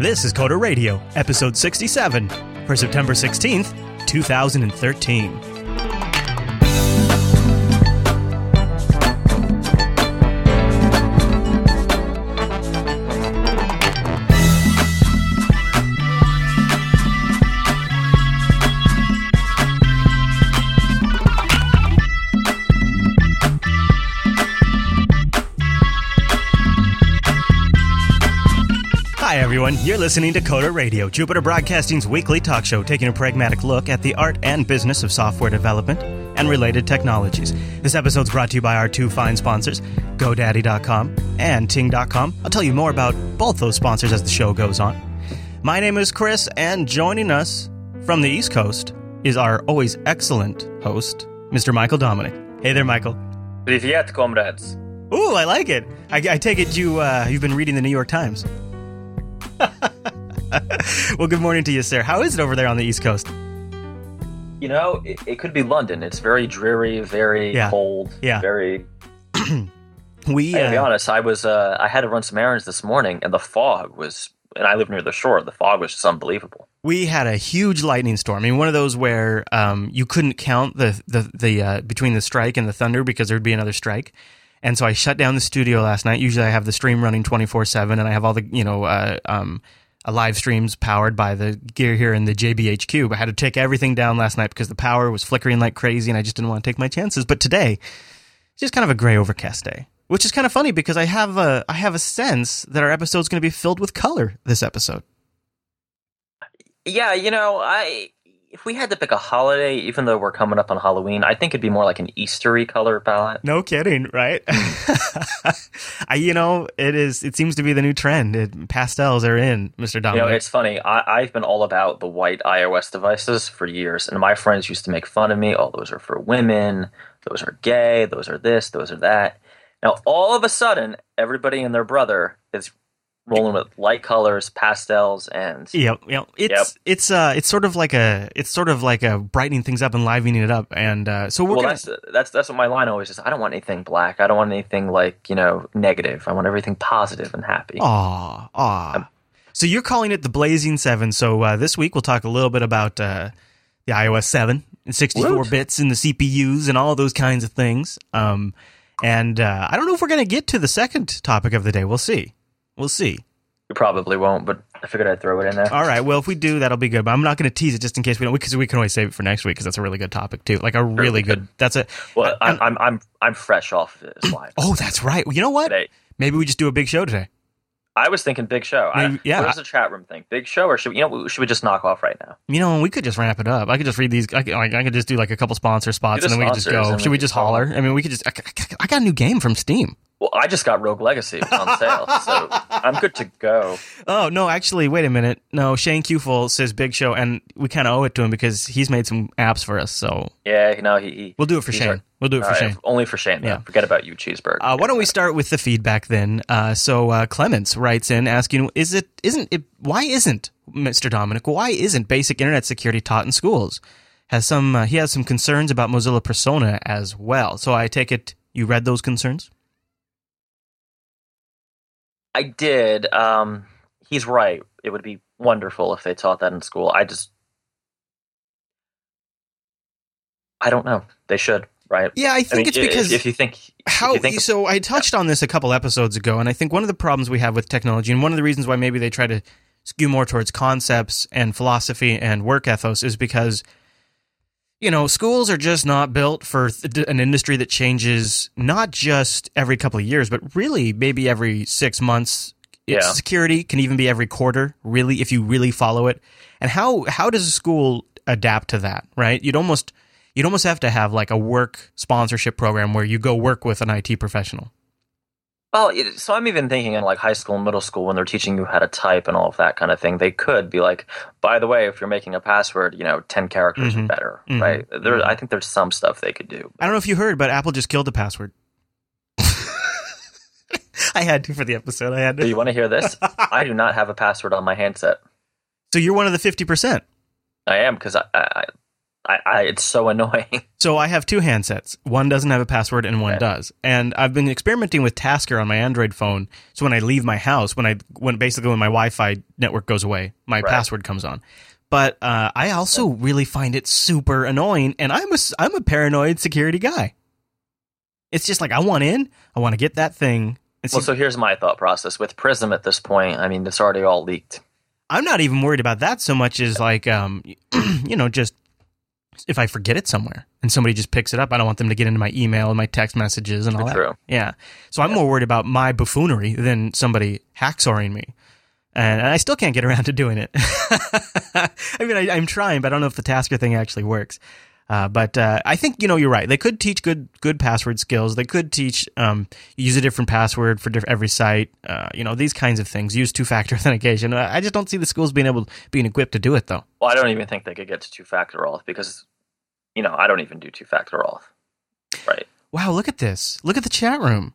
This is Coder Radio, episode 67, for September 16th, 2013. You're listening to Coder Radio, Jupiter Broadcasting's weekly talk show taking a pragmatic look at the art and business of software development and related technologies. This episode's brought to you by our two fine sponsors, GoDaddy.com and Ting.com. I'll tell you more about both those sponsors as the show goes on. My name is Chris, and joining us from the East Coast is our always excellent host, Mr. Michael Dominick. Hey there, Michael. Riviat, comrades. Ooh, I like it. I, I take it you uh, you've been reading the New York Times. well, good morning to you, sir. How is it over there on the East Coast? You know, it, it could be London. It's very dreary, very Yeah. cold, Yeah. very. We Hey, to be uh, honest, I was uh, I had to run some errands this morning, and the fog was. And I live near the shore. The fog was just unbelievable. we had a huge lightning storm. I mean, one of those where um, you couldn't count the the the uh, between the strike and the thunder because there'd be another strike. And so I shut down the studio last night. Usually I have the stream running 24/7 and I have all the, you know, uh, um uh, live streams powered by the gear here in the JBHQ. But I had to take everything down last night because the power was flickering like crazy and I just didn't want to take my chances. But today, it's just kind of a gray overcast day, which is kind of funny because I have a I have a sense that our episode's going to be filled with color this episode. Yeah, you know, I if we had to pick a holiday, even though we're coming up on Halloween, I think it'd be more like an Eastery color palette. No kidding, right? I, you know, it is. It seems to be the new trend. It, pastels are in, Mister You know, it's funny. I, I've been all about the white iOS devices for years, and my friends used to make fun of me. Oh, those are for women. Those are gay. Those are this. Those are that. Now, all of a sudden, everybody and their brother is rolling with light colors, pastels, and Yep, yep. It's Yep. it's uh it's sort of like a it's sort of like a brightening things up and livening it up, and uh, so we're well, gonna, that's that's that's what my line always is. I don't want anything black. I don't want anything like you know negative. I want everything positive and happy. Aw, aw. Um, so you're calling it the Blazing Seven. So uh, this week we'll talk a little bit about uh, the iOS Seven and 64 Woot. bits and the CPUs and all those kinds of things. Um, and uh, I don't know if we're gonna get to the second topic of the day. We'll see. We'll see. You probably won't, but I figured I'd throw it in there. All right. Well, if we do, that'll be good. But I'm not going to tease it just in case we don't, because we can always save it for next week because that's a really good topic too. Like a really good. That's a. Well, I'm- I'm I'm I'm I'm fresh off this slide Oh, that's right. You know what? today. Maybe we just do a big show today. I was thinking Big Show. I, yeah. What does the chat room think? Big Show, or should we, you know should we just knock off right now? You know, we could just ramp it up. I could just read these. I could, like, I could just do like a couple sponsor spots, and then we could just go. Should we we just holler? I mean, we could just. I, I- I got a new game from Steam. Well, I just got Rogue Legacy. It was on sale, so I'm good to go. Oh no, actually, wait a minute. No, Shane Qful says Big Show, and we kind of owe it to him because he's made some apps for us. So Yeah, you know he. he we'll do it for Shane. are- we'll do it for right, Shane. Only for Shane. Though. Yeah. Forget about you, cheeseburger. Uh, why don't we start with the feedback then? Uh, so uh, Clements writes in asking, "Is it isn't it? Why isn't Mr. Dominick? Why isn't basic internet security taught in schools? Has some uh, he has some concerns about Mozilla Persona as well. So I take it you read those concerns. I did. Um, he's right. It would be wonderful if they taught that in school. I just, I don't know. They should, right? Yeah, I I think mean, it's because if you think how you think so I touched on this a couple episodes ago, and I think one of the problems we have with technology, and one of the reasons why maybe they try to skew more towards concepts and philosophy and work ethos, is because you know schools are just not built for th- an industry that changes not just every couple of years, but really maybe every six months. Yeah. Security can even be every quarter, really, if you really follow it. And how how does a school adapt to that? Right? You'd almost you'd almost have to have like a work sponsorship program where you go work with an IT professional. Well, it, so I'm even thinking in like high school and middle school when they're teaching you how to type and all of that kind of thing. They could be like, by the way, if you're making a password, you know, ten characters Mhm. or better, Mhm. right? There, Mhm. I think there's some stuff they could do. I don't know if you heard, but Apple just killed the password. I had to for the episode. I had to. Do you want to hear this? I do not have a password on my handset. So you're one of the fifty percent. I am because I, I, I, I it's so annoying. So I have two handsets. One doesn't have a password and one does. And I've been experimenting with Tasker on my Android phone. So when I leave my house, when I when basically when my Wi-Fi network goes away, my Right. password comes on. But uh, I also really find it super annoying, and I'm a I'm a paranoid security guy. It's just like I want in, I want to get that thing. And Well, so here's my thought process with Prism at this point. I mean, it's already all leaked. I'm not even worried about that so much as like um, you know, just if I forget it somewhere and somebody just picks it up, I don't want them to get into my email and my text messages and all that. True. Yeah. So I'm more worried about my buffoonery than somebody hacksawing me. And I still can't get around to doing it. I mean, I, I'm trying, but I don't know if the Tasker thing actually works. Uh, but uh, I think you know you're right. They could teach good good password skills. They could teach um, use a different password for diff- every site. Uh, you know these kinds of things. Use two factor authentication. I I just don't see the schools being able being equipped to do it though. Well, I don't even think they could get to two factor auth because, you know, I don't even do two factor auth. Right. Wow, look at this. Look at the chat room.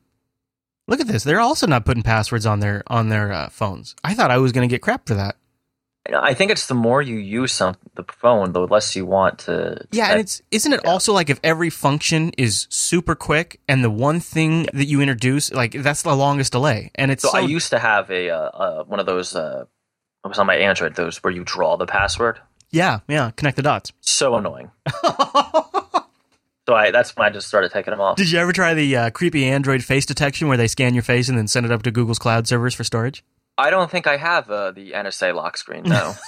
Look at this. They're also not putting passwords on their on their uh, phones. I thought I was going to get crap for that. I think it's the more you use some the phone, the less you want to. Yeah, and it's isn't it also like if every function is super quick and the one thing that you introduce like that's the longest delay and it's So, so, I used to have a uh, uh, one of those. Uh, it was on my Android. Those where you draw the password. Yeah yeah connect the dots. So annoying. So I that's when I just started taking them off. Did you ever try the uh, creepy Android face detection where they scan your face and then send it up to Google's cloud servers for storage? I don't think I have uh, the NSA lock screen. No.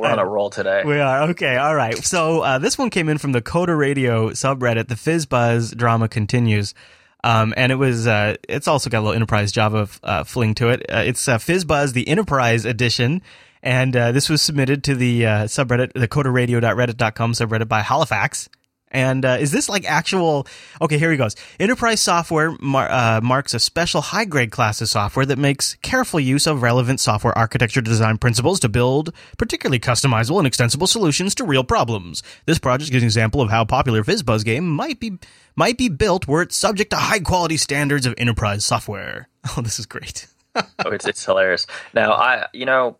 We're on a roll today. We are okay. All right. So uh, this one came in from the Coder Radio subreddit. The FizzBuzz drama continues, um, and it was. Uh, it's also got a little enterprise Java uh, fling to it. Uh, it's uh, FizzBuzz the Enterprise Edition, and uh, this was submitted to the uh, subreddit, the CoderRadio.reddit.com subreddit by Halifax. And uh, is this like actual? Okay, here he goes. Enterprise software mar- uh, marks a special high grade class of software that makes careful use of relevant software architecture design principles to build particularly customizable and extensible solutions to real problems. This project is an example of how popular FizzBuzz game might be might be built were it subject to high quality standards of enterprise software. Oh, this is great. oh, it's it's hilarious. Now I, you know,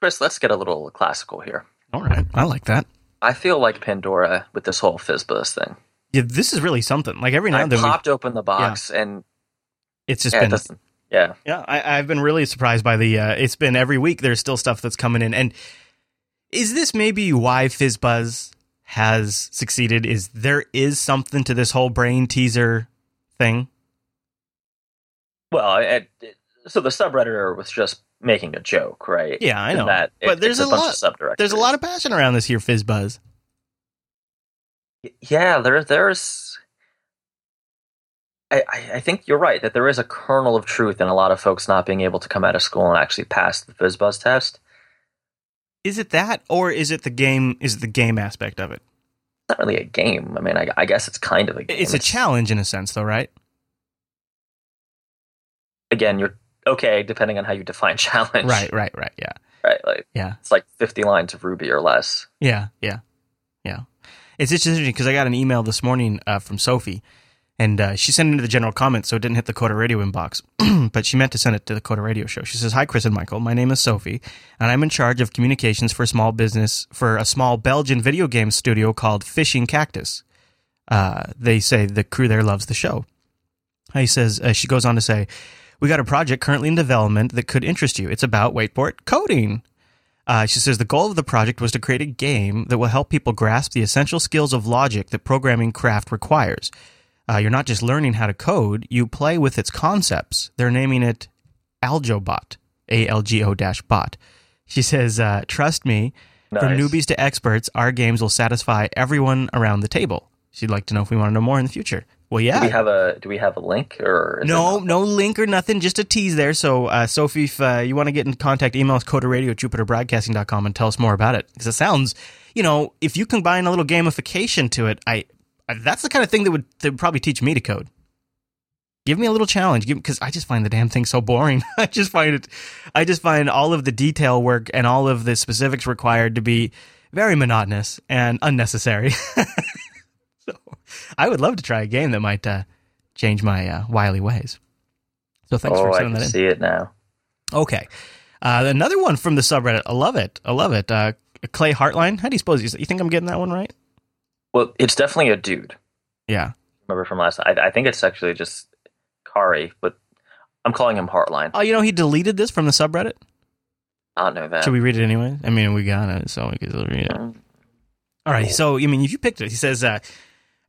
Chris, let's get a little classical here. All right, I like that. I feel like Pandora with this whole FizzBuzz thing. Yeah, this is really something. Like every now I and then, popped open the box and it's just yeah, been. Yeah, Yeah, I, I've been really surprised by the. Uh, it's been every week. There's still stuff that's coming in, and is this maybe why FizzBuzz has succeeded? Is there is something to this whole brain teaser thing? well, it, it, so the subredditor was just making a joke, right? Yeah, I know. that but it- there's a bunch lot. There's a lot of passion around this here fizz buzz. yeah. There, there's. I, I think you're right that there is a kernel of truth in a lot of folks not being able to come out of school and actually pass the FizzBuzz test. Is it that, or is it the game? Is it the game aspect of it? It's not really a game. I mean, I, I guess it's kind of a game. It's a challenge in a sense, though, right? Again, you're okay depending on how you define challenge. Right, right, right. Yeah, Right. Like yeah. it's like 50 lines of Ruby or less. Yeah, yeah, yeah. It's just interesting because I got an email this morning uh, from Sophie, and uh, she sent it into the general comments, so it didn't hit the Coder Radio inbox. but she meant to send it to the Coder Radio show. She says, "Hi, Chris and Michael. My name is Sophie, and I'm in charge of communications for a small business for a small Belgian video game studio called Fishing Cactus. Uh, they say the crew there loves the show." He says, uh, she goes on to say, "We got a project currently in development that could interest you. It's about wait for it coding." Uh, she says the goal of the project was to create a game that will help people grasp the essential skills of logic that programming craft requires. Uh, you're not just learning how to code, you play with its concepts. They're naming it AlgoBot, A L G O dash bot. She says, uh, Trust me, from newbies to experts, our games will satisfy everyone around the table. She'd like to know if we want to know more in the future. Well, yeah. Do we have a Do we have a link or No, no link or nothing, just a tease there. So, uh, Sophie, if uh, you want to get in contact, email us coderradio at jupiterbroadcasting.com and tell us more about it. Because it sounds, you know, if you combine a little gamification to it, I, I that's the kind of thing that would, that would probably teach me to code. Give me a little challenge, because I just find the damn thing so boring. I just find it, I just find all of the detail work and all of the specifics required to be very monotonous and unnecessary. so, I would love to try a game that might uh, change my uh, wily ways. So thanks oh, for I sending can that in. see it now. Okay. Uh, another one from the subreddit. I love it. I love it. Uh, Clay Heartline. How do you suppose you, think I'm getting that one right? Well, it's definitely a dude. Yeah. Remember from last night? I, I think it's actually just Kari, but I'm calling him Heartline. Oh, you know he deleted this from the subreddit. I don't know that. Should we read it anyway? I mean, we got it, so we can read it. Mm. All right. So, I mean, if you picked it, he says, uh,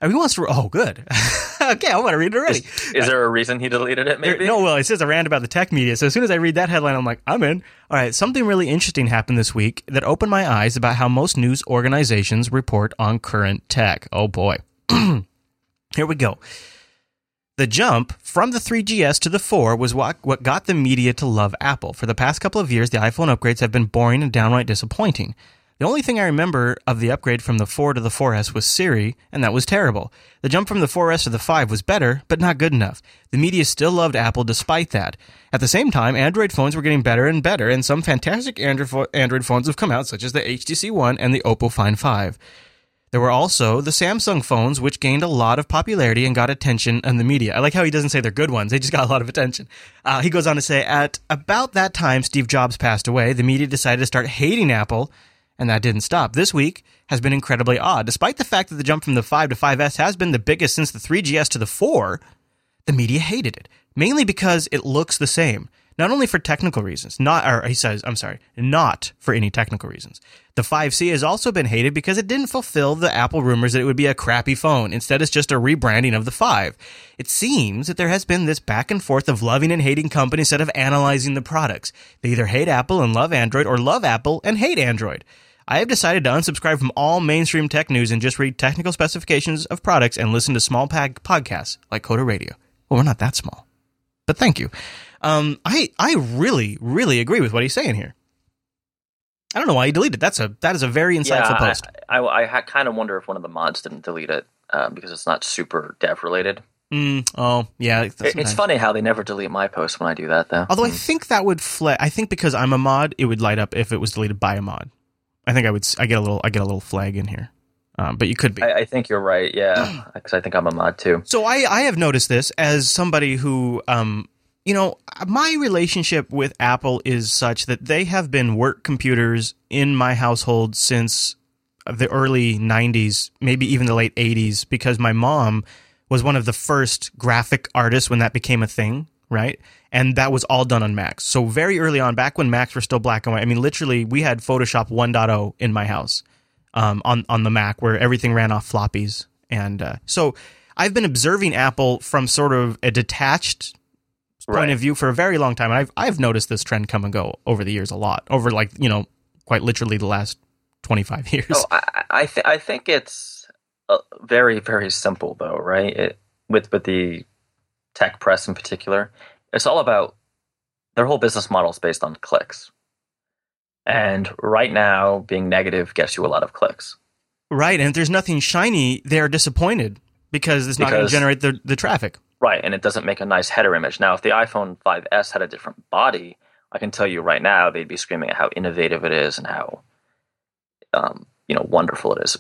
he wants to. Oh, good. okay, I want to read it already. Is, is there a reason he deleted it? There- Maybe. no, well, it says a rant about the tech media. So as soon as I read that headline, I'm like, I'm in. All right, something really interesting happened this week that opened my eyes about how most news organizations report on current tech. Oh boy. Here we go. The jump from the 3GS to the 4 was what, what got the media to love Apple. For the past couple of years, the iPhone upgrades have been boring and downright disappointing. The only thing I remember of the upgrade from the 4 to the 4S was Siri, and that was terrible. The jump from the 4S to the 5 was better, but not good enough. The media still loved Apple despite that. At the same time, Android phones were getting better and better, and some fantastic Android, phones have come out, such as the HTC One and the Oppo Find 5. There were also the Samsung phones, which gained a lot of popularity and got attention in the media. I like how he doesn't say they're good ones, they just got a lot of attention. Uh, he goes on to say, at about that time Steve Jobs passed away, the media decided to start hating Apple, and that didn't stop. This week has been incredibly odd. Despite the fact that the jump from the 5 to 5S has been the biggest since the 3GS to the 4, the media hated it, mainly because it looks the same. Not only for technical reasons, not, or he says, I'm sorry, not for any technical reasons. The 5C has also been hated because it didn't fulfill the Apple rumors that it would be a crappy phone. Instead, it's just a rebranding of the 5. It seems that there has been this back and forth of loving and hating companies instead of analyzing the products. They either hate Apple and love Android or love Apple and hate Android. I have decided to unsubscribe from all mainstream tech news and just read technical specifications of products and listen to small pag podcasts like Coder Radio. Well, we're not that small, but thank you. Um, I I really really agree with what he's saying here. I don't know why he deleted. That's a that is a very insightful yeah, post. I, I, I kind of wonder if one of the mods didn't delete it um, because it's not super dev related. Mm, oh yeah, It- it's funny how they never delete my posts when I do that, though. Although I think that would flag. I think because I'm a mod, it would light up if it was deleted by a mod. I think I would. I get a little. I get a little flag in here. Um, but you could be. I, I think you're right. Yeah, because I think I'm a mod too. So I, I have noticed this as somebody who, um, you know, my relationship with Apple is such that they have been work computers in my household since the early 90s, maybe even the late 80s, because my mom was one of the first graphic artists when that became a thing, right? And that was all done on Macs. So very early on, back when Macs were still black and white, I mean, literally, we had Photoshop 1.0 in my house um, on on the Mac, where everything ran off floppies, and uh, so I've been observing Apple from sort of a detached point Right. of view for a very long time. And I've I've noticed this trend come and go over the years a lot, over like you know, quite literally the last twenty five years. Oh, I I, th- I think it's uh, very very simple though, right? It, with with the tech press in particular, it's all about their whole business model is based on clicks, and right now being negative gets you a lot of clicks. Right, and if there's nothing shiny, they're disappointed because it's not going to generate the the traffic. Right, and it doesn't make a nice header image. Now, if the iPhone 5S had a different body, I can tell you right now they'd be screaming at how innovative it is and how um, you know wonderful it is.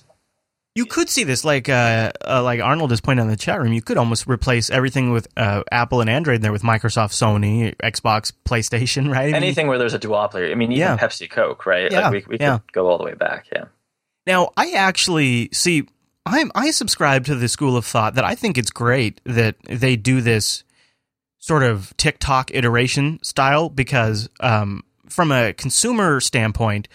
You could see this, like uh, uh, like Arnold is pointing out in the chat room. You could almost replace everything with uh, Apple and Android in there with Microsoft, Sony, Xbox, PlayStation, right? I mean, Anything where there's a duopoly. I mean, even Yeah. Pepsi Coke, right? Yeah, Like we, we yeah. could go all the way back. Yeah. Now, I actually see. I'm I subscribe to the school of thought that I think it's great that they do this sort of tick-tock iteration style because um, from a consumer standpoint,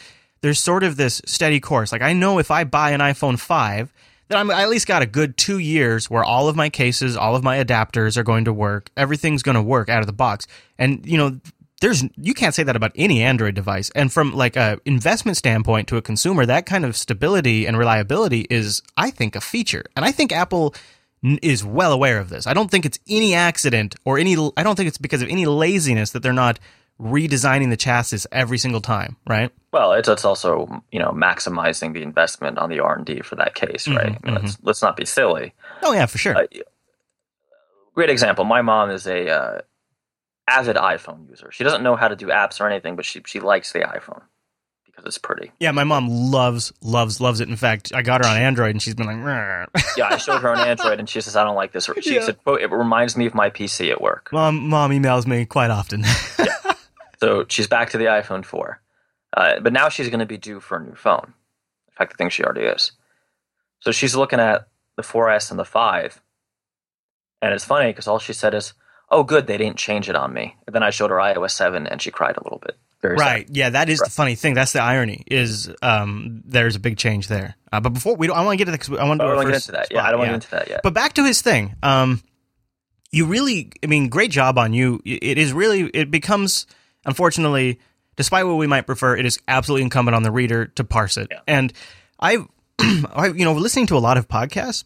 there's sort of this steady course. Like I know if I buy an iPhone five, then I'm I at least got a good two years where all of my cases, all of my adapters are going to work. Everything's going to work out of the box, and you know. There's you can't say that about any Android device. And from like a investment standpoint to a consumer, that kind of stability and reliability is, I think, a feature. And I think Apple is well aware of this. I don't think it's any accident or any. I don't think it's because of any laziness that they're not redesigning the chassis every single time. Right? Well, it's it's also you know maximizing the investment on the R and D for that case, right? I mean, let's, let's not be silly. Oh yeah, for sure. Uh, Great example. My mom is a uh, avid iPhone user. She doesn't know how to do apps or anything, but she she likes the iPhone because it's pretty. yeah, my mom loves loves loves it. In fact, I got her on Android, and she's been like. Yeah, I showed her on Android, and she says I don't like this. She Yeah. said, It reminds me of my PC at work." "Mom, mom emails me quite often." So she's back to the iPhone 4. Uh, but now she's going to be due for a new phone. In fact, I think she already is. So she's looking at the 4S and the 5. And it's funny because all she said is, oh, good, they didn't change it on me. And then I showed her iOS 7 and she cried a little bit. Very right. sad. Yeah, that is the funny thing. That's the irony. Is um, there's a big change there. Uh, but before we, don't, I want to get to the. 'cause I want to I do don't our want to get into that. spot, Yeah, I don't want to get into that yet. But back to his thing. Um, you really, I mean, great job on you. It is really, it becomes, unfortunately, despite what we might prefer, it is absolutely incumbent on the reader to parse it. Yeah. And I, I, you know, listening to a lot of podcasts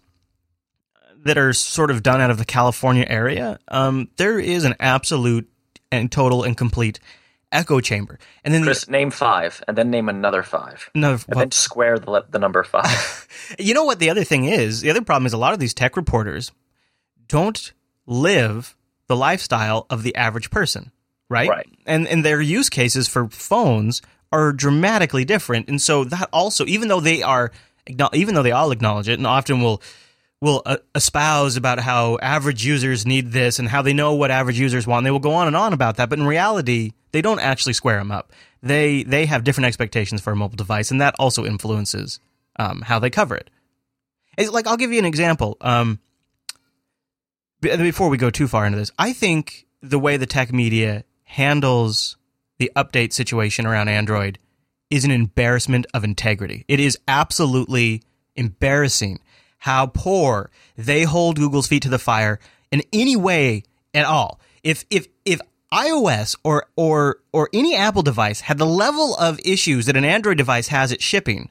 that are sort of done out of the California area, um, there is an absolute and total and complete echo chamber. And then Chris, name five and then name another five. the, And well, then square the, the number five. you know what the other thing is? The other problem is a lot of these tech reporters don't live the lifestyle of the average person, right? Right. And and their use cases for phones are dramatically different, and so that also, even though they are, even though they all acknowledge it, and often will will uh, espouse about how average users need this and how they know what average users want. And they will go on and on about that, but in reality, they don't actually square them up. They they have different expectations for a mobile device, and that also influences um, how they cover it. It's like I'll give you an example. Um, before we go too far into this, I think the way the tech media handles the update situation around Android is an embarrassment of integrity. It is absolutely embarrassing how poor they hold Google's feet to the fire in any way at all. If if if iOS or or or any Apple device had the level of issues that an Android device has at shipping,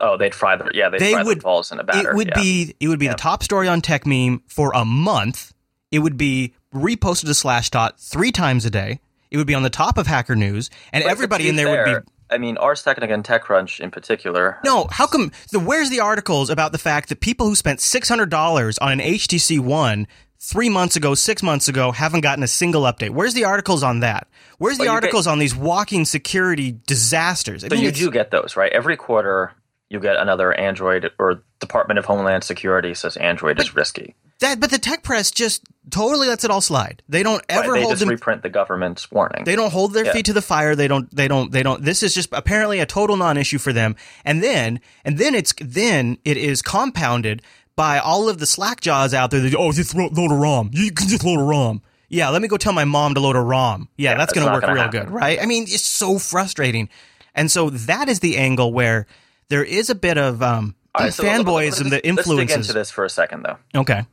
oh, they'd fry the yeah, they'd They fry would- the balls in a batter. it would yeah. be it would be Yeah. the top story on Techmeme for a month. It would be reposted to Slashdot three times a day. It would be on the top of Hacker News, and But everybody in there would be. I mean, Ars Technica and TechCrunch in particular. No, how come? The, where's the articles about the fact that people who spent six hundred dollars on an HTC One three months ago, six months ago, haven't gotten a single update? Where's the articles on that? Where's the Well, articles on these walking security disasters? I So mean, you do get those, right? Every quarter, you get another Android or Department of Homeland Security says Android is risky. That, but the tech press just totally lets it all slide. They don't Right, ever they hold just them. reprint the government's warning. They don't hold their Yeah. feet to the fire. They don't. They don't. They don't. This is just apparently a total non-issue for them. And then, and then it's then it is compounded by all of the slack jaws out there. That, oh, just load a ROM. You can just load a ROM. Yeah, let me go tell my mom to load a ROM. Yeah, Yeah, that's going to work gonna real happen. good, right? I mean, it's so frustrating. And so that is the angle where there is a bit of um, right, so let's- and the Let's dig influences. into this for a second, though. Okay.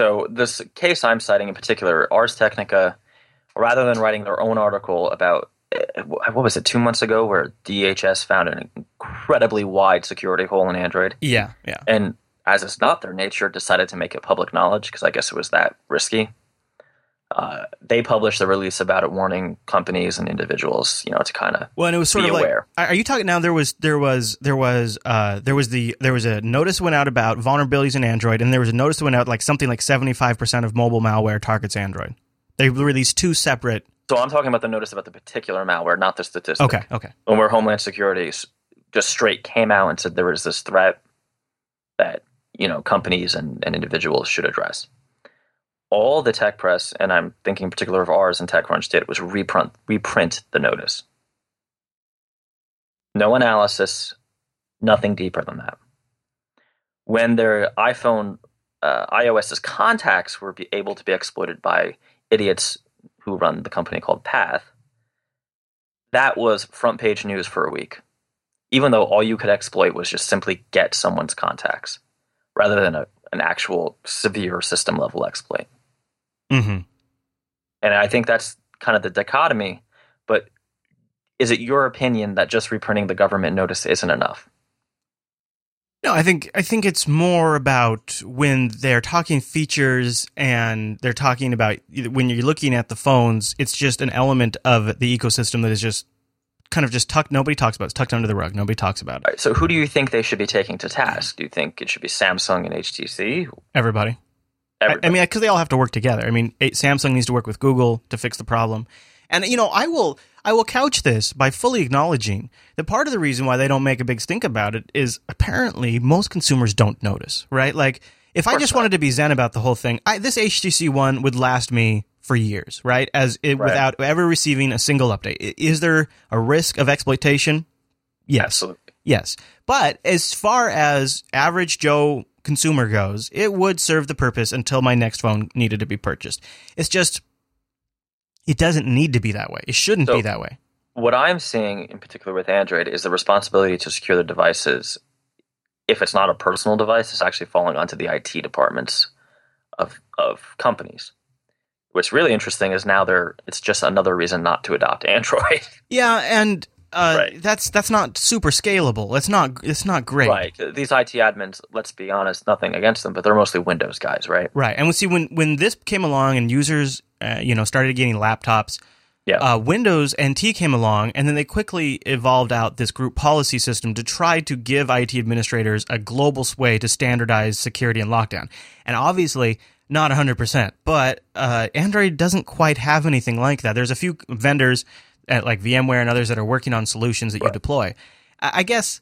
So this case I'm citing in particular, Ars Technica, rather than writing their own article about eh, what was it two months ago, where DHS found an incredibly wide security hole in Android, Yeah. Yeah. and as it's not their nature, decided to make it public knowledge because I guess it was that risky. Uh, they published a release about it, warning companies and individuals, you know, to kind of Well, and it was sort of aware. like, are you talking now? There was, there was, there was, uh, there was the, there was a notice went out about vulnerabilities in Android, and there was a notice that went out like something like seventy five percent of mobile malware targets Android. They released two separate. So I'm talking about the notice about the particular malware, not the statistic. Okay, okay, When where Homeland Security just straight came out and said there was this threat that you know companies and, and individuals should address. All the tech press, and I'm thinking in particular of Ars and TechCrunch did, was reprint reprint the notice. No analysis, nothing deeper than that. When their iPhone, uh, iOS's contacts were able to be exploited by idiots who run the company called Path, that was front page news for a week. Even though all you could exploit was just simply get someone's contacts, rather than a, an actual severe system level exploit. Mm-hmm. And I think that's kind of the dichotomy. But is it your opinion that just reprinting the government notice isn't enough? No, I think I think it's more about when they're talking features and they're talking about when you're looking at the phones. It's just an element of the ecosystem that is just kind of just tucked. Nobody talks about. it. It's tucked under the rug. Nobody talks about it. Right, so who do you think they should be taking to task? Do you think it should be Samsung and HTC? Everybody. I, Everybody. I mean, because they all have to work together. I mean, Samsung needs to work with Google to fix the problem, and you know, I will I will couch this by fully acknowledging that part of the reason why they don't make a big stink about it is apparently most consumers don't notice, right? Like, if I just not. wanted to be zen about the whole thing, I, this HTC One would last me for years, right? As it, Right. without ever receiving a single update. Is there a risk of exploitation? Yes. Absolutely. Yes. But as far as average Joe consumer goes, it would serve the purpose until my next phone needed to be purchased. It's just it doesn't need to be that way. It shouldn't So- be that way. What I'm seeing in particular with Android is the responsibility to secure the devices. If it's not a personal device, it's actually falling onto the IT departments of of companies. What's really interesting is now they're it's just another reason not to adopt Android. Yeah, and uh, Right. that's that's not super scalable. It's not it's not great. Right. These IT admins, let's be honest, nothing against them, but they're mostly Windows guys, right? Right. And we see when when this came along and users uh, you know started getting laptops Yeah. uh, Windows NT came along, and then they quickly evolved out this group policy system to try to give IT administrators a global sway to standardize security and lockdown. And obviously, not 100%, but uh, Android doesn't quite have anything like that. There's a few vendors at like VMware and others that are working on solutions that you deploy. I, guess,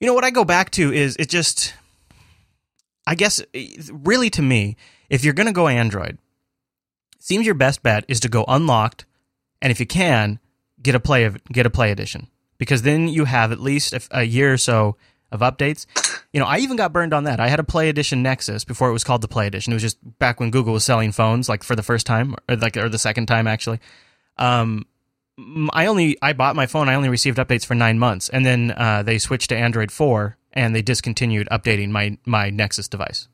you know, what I go back to is it just, I guess, really to me, if you're going to go Android, seems your best bet is to go unlocked and if you can get a play of get a play edition. Because then you have at least a, year or so of updates. You know i even got burned on that. I had a play edition nexus before it was called the play edition. It was just back when google was selling phones like for the first time or like or the second time actually. Um i only i bought my phone i only received updates for nine months and then uh, they switched to android 4 and they discontinued updating my my nexus device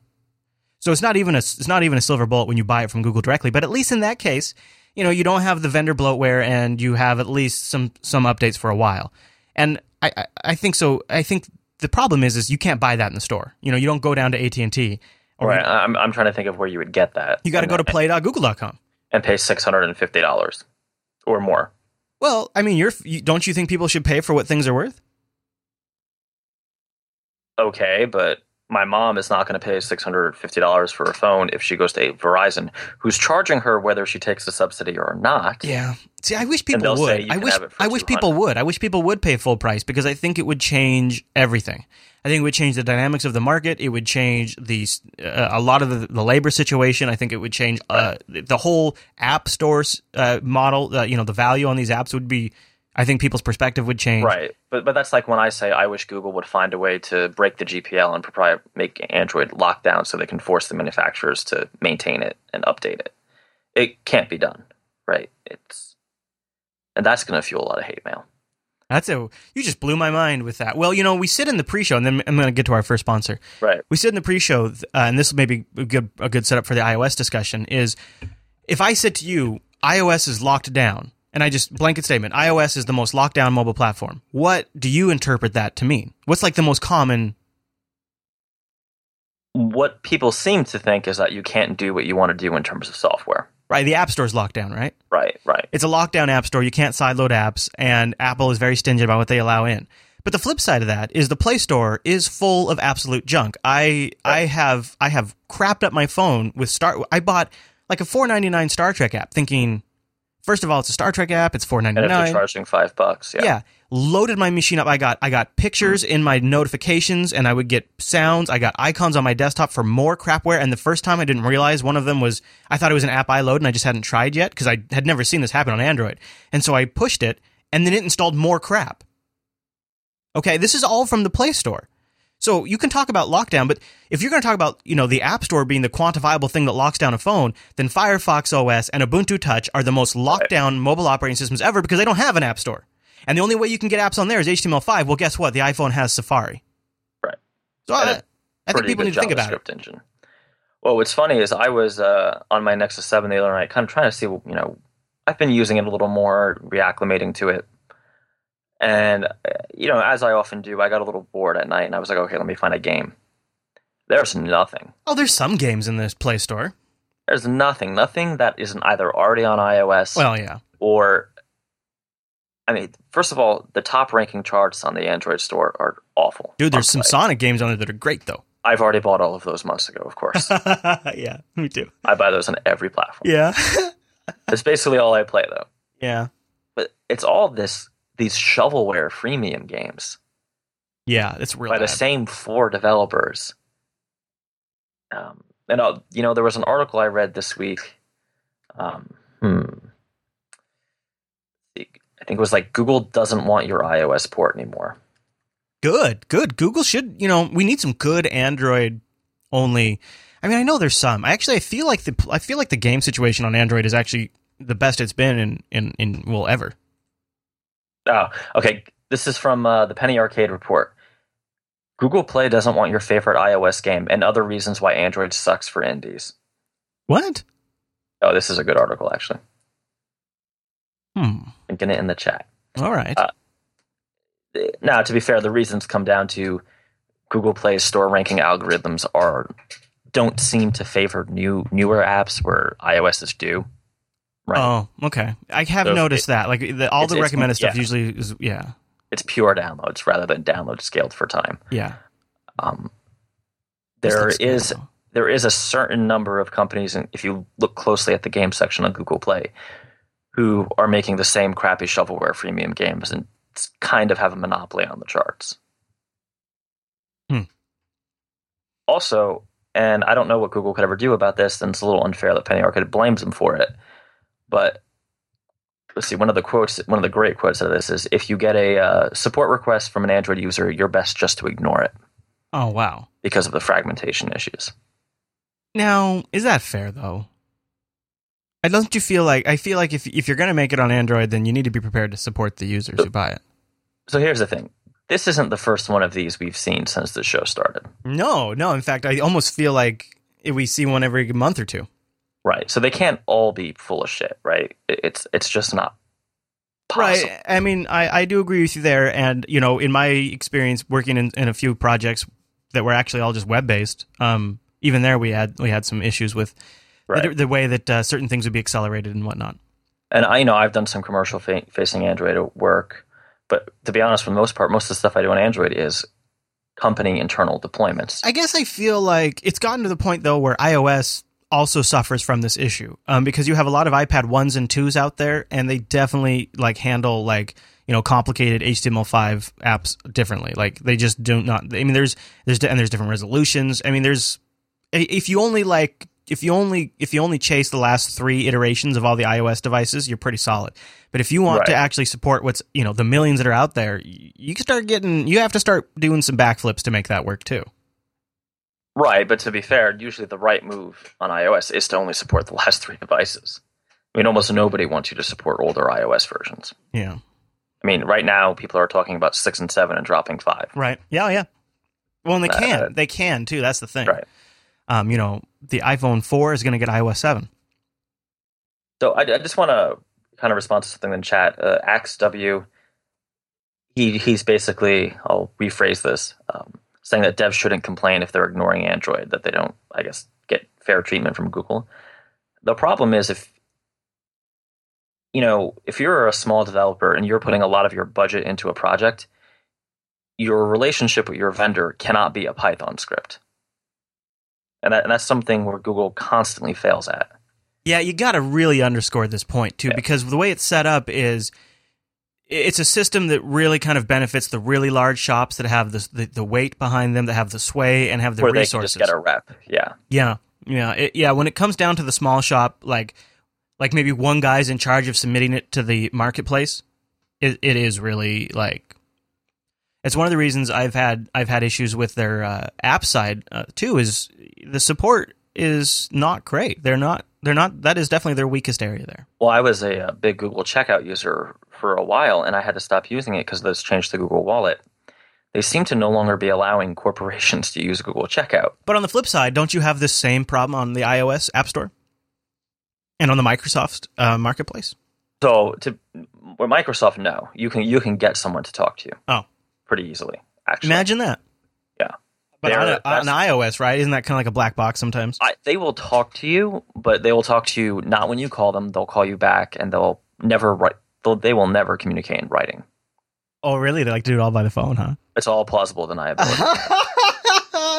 so it's not even a it's not even a silver bullet when you buy it from Google directly. But at least in that case, you know you don't have the vendor bloatware, and you have at least some some updates for a while. And I I, I think so. I think the problem is is you can't buy that in the store. You know you don't go down to AT and T. Or Right. I'm, I'm trying to think of where you would get that. You got to go to play.google.com. and pay six hundred and fifty dollars or more. Well, I mean, you're you, don't you think people should pay for what things are worth? Okay, but my mom is not going to pay six hundred fifty dollars for a phone if she goes to Verizon, who's charging her whether she takes the subsidy or not. Yeah. See, I wish people would. I wish have it for I wish people would. I wish people would pay full price because I think it would change everything. I think it would change the dynamics of the market. It would change the uh, a lot of the, the labor situation. I think it would change uh, the whole app stores uh, model. Uh, you know, the value on these apps would be. I think people's perspective would change. Right, but but that's like when I say I wish Google would find a way to break the GPL and make Android lockdown so they can force the manufacturers to maintain it and update it. It can't be done, right? It's and that's going to fuel a lot of hate mail. That's a you just blew my mind with that. Well, you know, we sit in the pre-show, and then I'm going to get to our first sponsor. Right. we sit in the pre-show, uh, and this may be a good a good setup for the iOS discussion. Is if I said to you, iOS is locked down, and I just blanket statement, iOS is the most locked down mobile platform. What do you interpret that to mean? What's like the most common? What people seem to think is that you can't do what you want to do in terms of software. Right, the App Store's locked down, right? Right, right. It's a lockdown app store. You can't sideload apps, and Apple is very stingy about what they allow in. But the flip side of that is the Play Store is full of absolute junk. I I have I have crapped up my phone with Star. I bought like a four ninety nine Star Trek app, thinking first of all it's a Star Trek app. It's four ninety nine. And if they're charging five bucks, yeah. Yeah. Loaded my machine up. I got I got pictures mm. in my notifications and I would get sounds. I got icons on my desktop for more crapware. And the first time I didn't realize one of them was I thought it was an app I load and I just hadn't tried yet because I had never seen this happen on Android. And so I pushed it and then it installed more crap. Okay, this is all from the Play Store. So you can talk about lockdown, but if you're going to talk about, you know, the App Store being the quantifiable thing that locks down a phone, then Firefox OS and Ubuntu Touch are the most locked down mobile operating systems ever because they don't have an App Store. And the only way you can get apps on there is HTML5. Well, guess what? The iPhone has Safari. Right. So I, I think people need to think about it. Engine. Well, what's funny is I was uh, on my Nexus 7 the other night, kind of trying to see, you know, I've been using it a little more, reacclimating to it. And, uh, you know, as I often do, I got a little bored at night and I was like, okay, let me find a game. There's nothing. Oh, there's some games in this Play Store. There's nothing. Nothing that isn't either already on iOS Well, yeah. or. I mean, first of all, the top ranking charts on the Android store are awful. Dude, there's some Play. Sonic games on there that are great, though. I've already bought all of those months ago, of course. yeah, me too. I buy those on every platform. Yeah. That's basically all I play, though. yeah. But it's all this these shovelware freemium games Yeah, it's real by the same four developers. Um, and uh, you know, there was an article I read this week Um, hmm. I think it was like Google doesn't want your iOS port anymore. Good, good. Google should, you know, we need some good Android only. I mean, I know there's some. I actually I feel like the I feel like the game situation on Android is actually the best it's been in in in well ever. Oh, okay. This is from uh, the Penny Arcade report. Google Play doesn't want your favorite iOS game, and other reasons why Android sucks for indies. What? Oh, this is a good article actually. Hmm. Linking it in the chat. All right. Uh, now, to be fair, the reasons come down to Google Play's store ranking algorithms are don't seem to favor new newer apps where iOS is due. Right. Oh, okay. I have so noticed it, that. Like the, all the recommended stuff yeah. usually is yeah. It's pure downloads rather than downloads scaled for time. Yeah. Um, there is cool. there is a certain number of companies, and if you look closely at the game section on Google Play, who are making the same crappy shovelware freemium games and kind of have a monopoly on the charts. Hmm. Also, and I don't know what Google could ever do about this, and it's a little unfair that Penny Arcade blames them for it. But let's see, one of the quotes, one of the great quotes out of this is if you get a uh, support request from an Android user, you're best just to ignore it. Oh, wow. Because of the fragmentation issues. Now, is that fair, though? I don't you feel like I feel like if if you're going to make it on Android, then you need to be prepared to support the users who buy it. So here's the thing: this isn't the first one of these we've seen since the show started. No, no. In fact, I almost feel like we see one every month or two. Right. So they can't all be full of shit, right? It's it's just not possible. Right. I mean, I, I do agree with you there. And, you know, in my experience working in, in a few projects that were actually all just web based, um, even there we had we had some issues with right. the, the, way that uh, certain things would be accelerated and whatnot. And I you know I've done some commercial fa- facing Android work, but to be honest, for the most part, most of the stuff I do on Android is company internal deployments. I guess I feel like it's gotten to the point though where iOS also suffers from this issue um, because you have a lot of iPad ones and twos out there, and they definitely like handle like you know complicated HTML5 apps differently. Like they just do not. I mean, there's there's and there's different resolutions. I mean, there's if you only like if you only if you only chase the last three iterations of all the iOS devices, you're pretty solid. But if you want right. to actually support what's you know the millions that are out there, you start getting you have to start doing some backflips to make that work too. Right, but to be fair, usually the right move on iOS is to only support the last three devices. I mean, almost nobody wants you to support older iOS versions. Yeah. I mean, right now people are talking about six and seven and dropping five. Right. Yeah. Yeah. Well, and they uh, can. They can too. That's the thing. Right um, you know, the iPhone 4 is going to get iOS 7. So I, I just want to kind of respond to something in chat. Uh, AxeW, he, he's basically, I'll rephrase this, um, saying that devs shouldn't complain if they're ignoring Android, that they don't, I guess, get fair treatment from Google. The problem is if, you know, if you're a small developer and you're putting a lot of your budget into a project, your relationship with your vendor cannot be a Python script and, that, and that's something where Google constantly fails at. Yeah, you got to really underscore this point too, yeah. because the way it's set up is it's a system that really kind of benefits the really large shops that have the the, the weight behind them, that have the sway and have the where resources. They can just get a rep. Yeah, yeah, yeah, it, yeah. When it comes down to the small shop, like like maybe one guy's in charge of submitting it to the marketplace, it, it is really like it's one of the reasons I've had I've had issues with their uh, app side uh, too. Is the support is not great. They're not. They're not. That is definitely their weakest area there. Well, I was a, a big Google Checkout user for a while, and I had to stop using it because this changed to Google Wallet. They seem to no longer be allowing corporations to use Google Checkout. But on the flip side, don't you have this same problem on the iOS App Store and on the Microsoft uh, Marketplace? So, to with Microsoft, no, you can you can get someone to talk to you. Oh, pretty easily. Actually, imagine that. Yeah, but on, a, on, iOS, right? Isn't that kind of like a black box sometimes? I, they will talk to you, but they will talk to you not when you call them. They'll call you back, and they'll never write. They will never communicate in writing. Oh, really? They like to do it all by the phone, huh? It's all plausible deniability.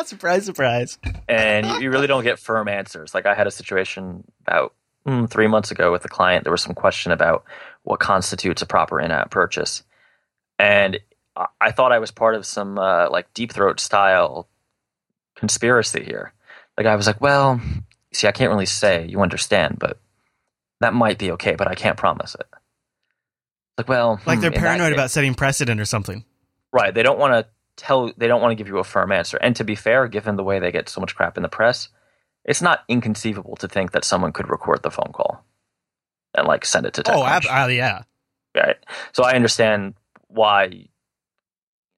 surprise, surprise. And you, you, really don't get firm answers. Like I had a situation about mm, three months ago with a client. There was some question about what constitutes a proper in-app purchase, and I thought I was part of some uh, like deep throat style conspiracy here. The guy was like, well, see, I can't really say, you understand, but that might be okay, but I can't promise it. Like, well, Like hmm, they're paranoid about setting precedent or something. Right. They don't want to tell. They don't want to give you a firm answer. And to be fair, given the way they get so much crap in the press, it's not inconceivable to think that someone could record the phone call and like send it to. Oh, ab- uh, yeah. right. So I understand why you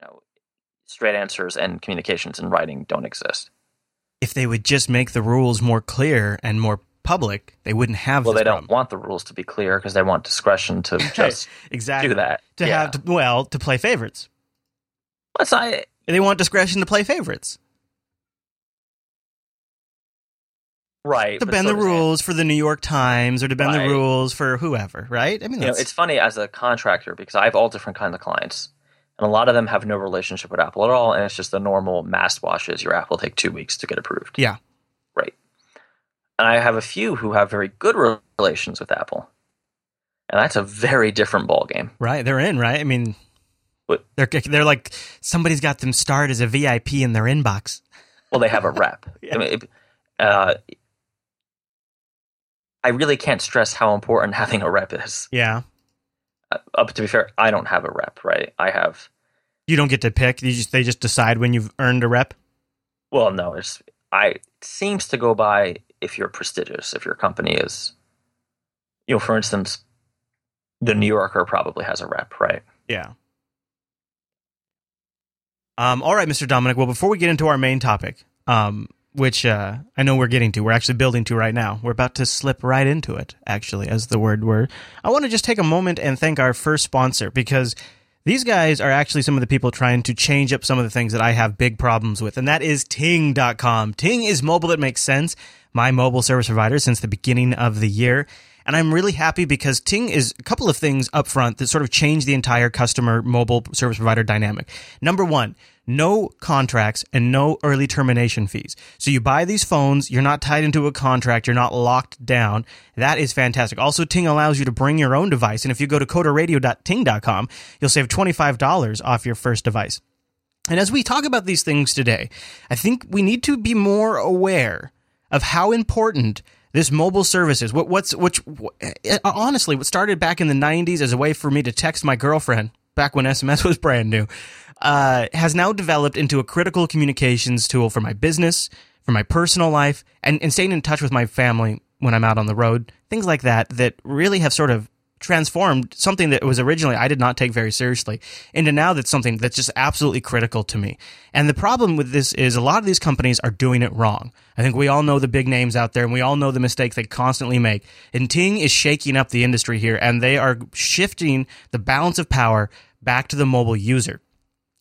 know straight answers and communications in writing don't exist. If they would just make the rules more clear and more public, they wouldn't have Well, they don't want the rules to be clear because they want discretion to just exactly do that. to Yeah. have to, well to play favorites. Let's not. They want discretion to play favorites. Right. To bend so the rules for the New York Times or to bend the rules for whoever, right? I mean, you know, it's funny as a contractor because I have all different kinds of clients, and a lot of them have no relationship with Apple at all, and it's just the normal mass washes. Your app will take two weeks to get approved. Yeah. right. And I have a few who have very good relations with Apple, and that's a very different ballgame. right. They're in, right? I mean, What- they're they're like somebody's got them starred as a VIP in their inbox. Well, they have a rep. Yeah. I mean, it- uh, I really can't stress how important having a rep is. Yeah, Uh, up to be fair, I don't have a rep, right? I have you don't get to pick. You just they just decide when you've earned a rep. Well, no, it's I it seems to go by if you're prestigious, if your company is, you know, for instance, the New Yorker probably has a rep, right? Yeah. Um, all right, Mr. Dominick. Well, before we get into our main topic, um, which uh, I know we're getting to, we're actually building to right now. We're about to slip right into it, actually, as the word word. I want to just take a moment and thank our first sponsor because these guys are actually some of the people trying to change up some of the things that I have big problems with, and that is Ting.com. Ting is mobile that makes sense, my mobile service provider since the beginning of the year. And I'm really happy because Ting is a couple of things up front that sort of change the entire customer mobile service provider dynamic. Number one, no contracts and no early termination fees. So you buy these phones, you're not tied into a contract, you're not locked down. That is fantastic. Also, Ting allows you to bring your own device. And if you go to coderradio.ting.com, you'll save $25 off your first device. And as we talk about these things today, I think we need to be more aware of how important this mobile services. What, what's which wh- eh, honestly, what started back in the '90s as a way for me to text my girlfriend back when SMS was brand new, uh, has now developed into a critical communications tool for my business, for my personal life, and, and staying in touch with my family when I'm out on the road. Things like that that really have sort of transformed something that was originally I did not take very seriously into now that's something that's just absolutely critical to me. And the problem with this is a lot of these companies are doing it wrong. I think we all know the big names out there and we all know the mistakes they constantly make. And Ting is shaking up the industry here and they are shifting the balance of power back to the mobile user.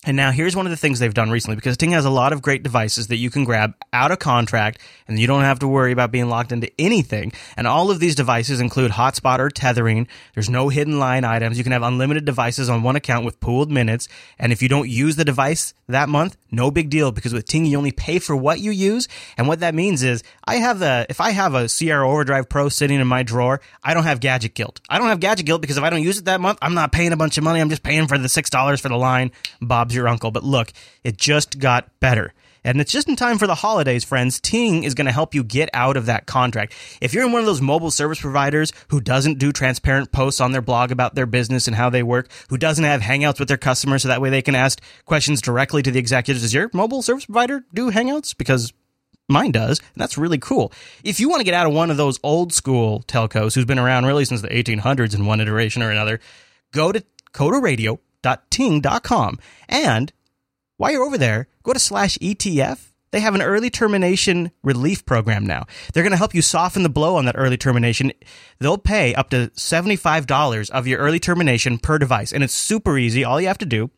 And now here's one of the things they've done recently because Ting has a lot of great devices that you can grab out of contract and you don't have to worry about being locked into anything. And all of these devices include hotspot or tethering. There's no hidden line items. You can have unlimited devices on one account with pooled minutes. And if you don't use the device that month, no big deal because with Ting you only pay for what you use. And what that means is I have a if I have a Sierra Overdrive Pro sitting in my drawer, I don't have gadget guilt. I don't have gadget guilt because if I don't use it that month, I'm not paying a bunch of money. I'm just paying for the six dollars for the line. Bob's your uncle. But look, it just got better. And it's just in time for the holidays, friends. Ting is going to help you get out of that contract. If you're in one of those mobile service providers who doesn't do transparent posts on their blog about their business and how they work, who doesn't have hangouts with their customers so that way they can ask questions directly to the executives, does your mobile service provider do hangouts? Because Mine does, and that's really cool. If you want to get out of one of those old school telcos who's been around really since the 1800s in one iteration or another, go to coderradio.ting.com and while you're over there, go to slash ETF. They have an early termination relief program now. They're going to help you soften the blow on that early termination. They'll pay up to $75 of your early termination per device, and it's super easy. All you have to do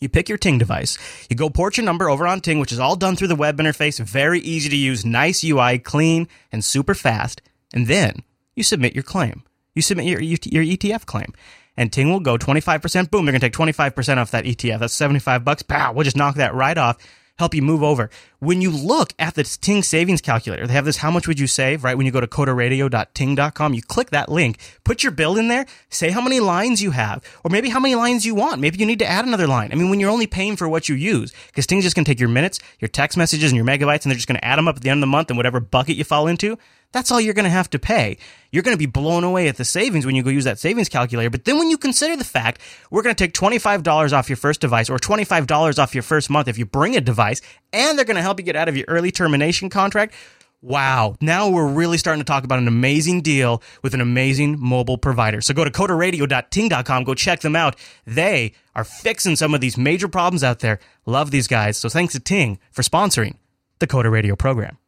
you pick your Ting device. You go port your number over on Ting, which is all done through the web interface. Very easy to use, nice UI, clean, and super fast. And then you submit your claim. You submit your, your ETF claim. And Ting will go 25%. Boom, they're going to take 25% off that ETF. That's 75 bucks. Pow, we'll just knock that right off. Help you move over. when you look at the Ting savings calculator, they have this how much would you save, right? When you go to coderradio.ting.com, you click that link, put your bill in there, say how many lines you have, or maybe how many lines you want. Maybe you need to add another line. I mean, when you're only paying for what you use, because Ting's just going to take your minutes, your text messages, and your megabytes, and they're just going to add them up at the end of the month in whatever bucket you fall into. That's all you're going to have to pay. You're going to be blown away at the savings when you go use that savings calculator. But then when you consider the fact we're going to take $25 off your first device or $25 off your first month if you bring a device, and they're going to help you get out of your early termination contract. Wow. Now we're really starting to talk about an amazing deal with an amazing mobile provider. So go to coderradio.ting.com, go check them out. They are fixing some of these major problems out there. Love these guys. So thanks to Ting for sponsoring the Coder Radio program.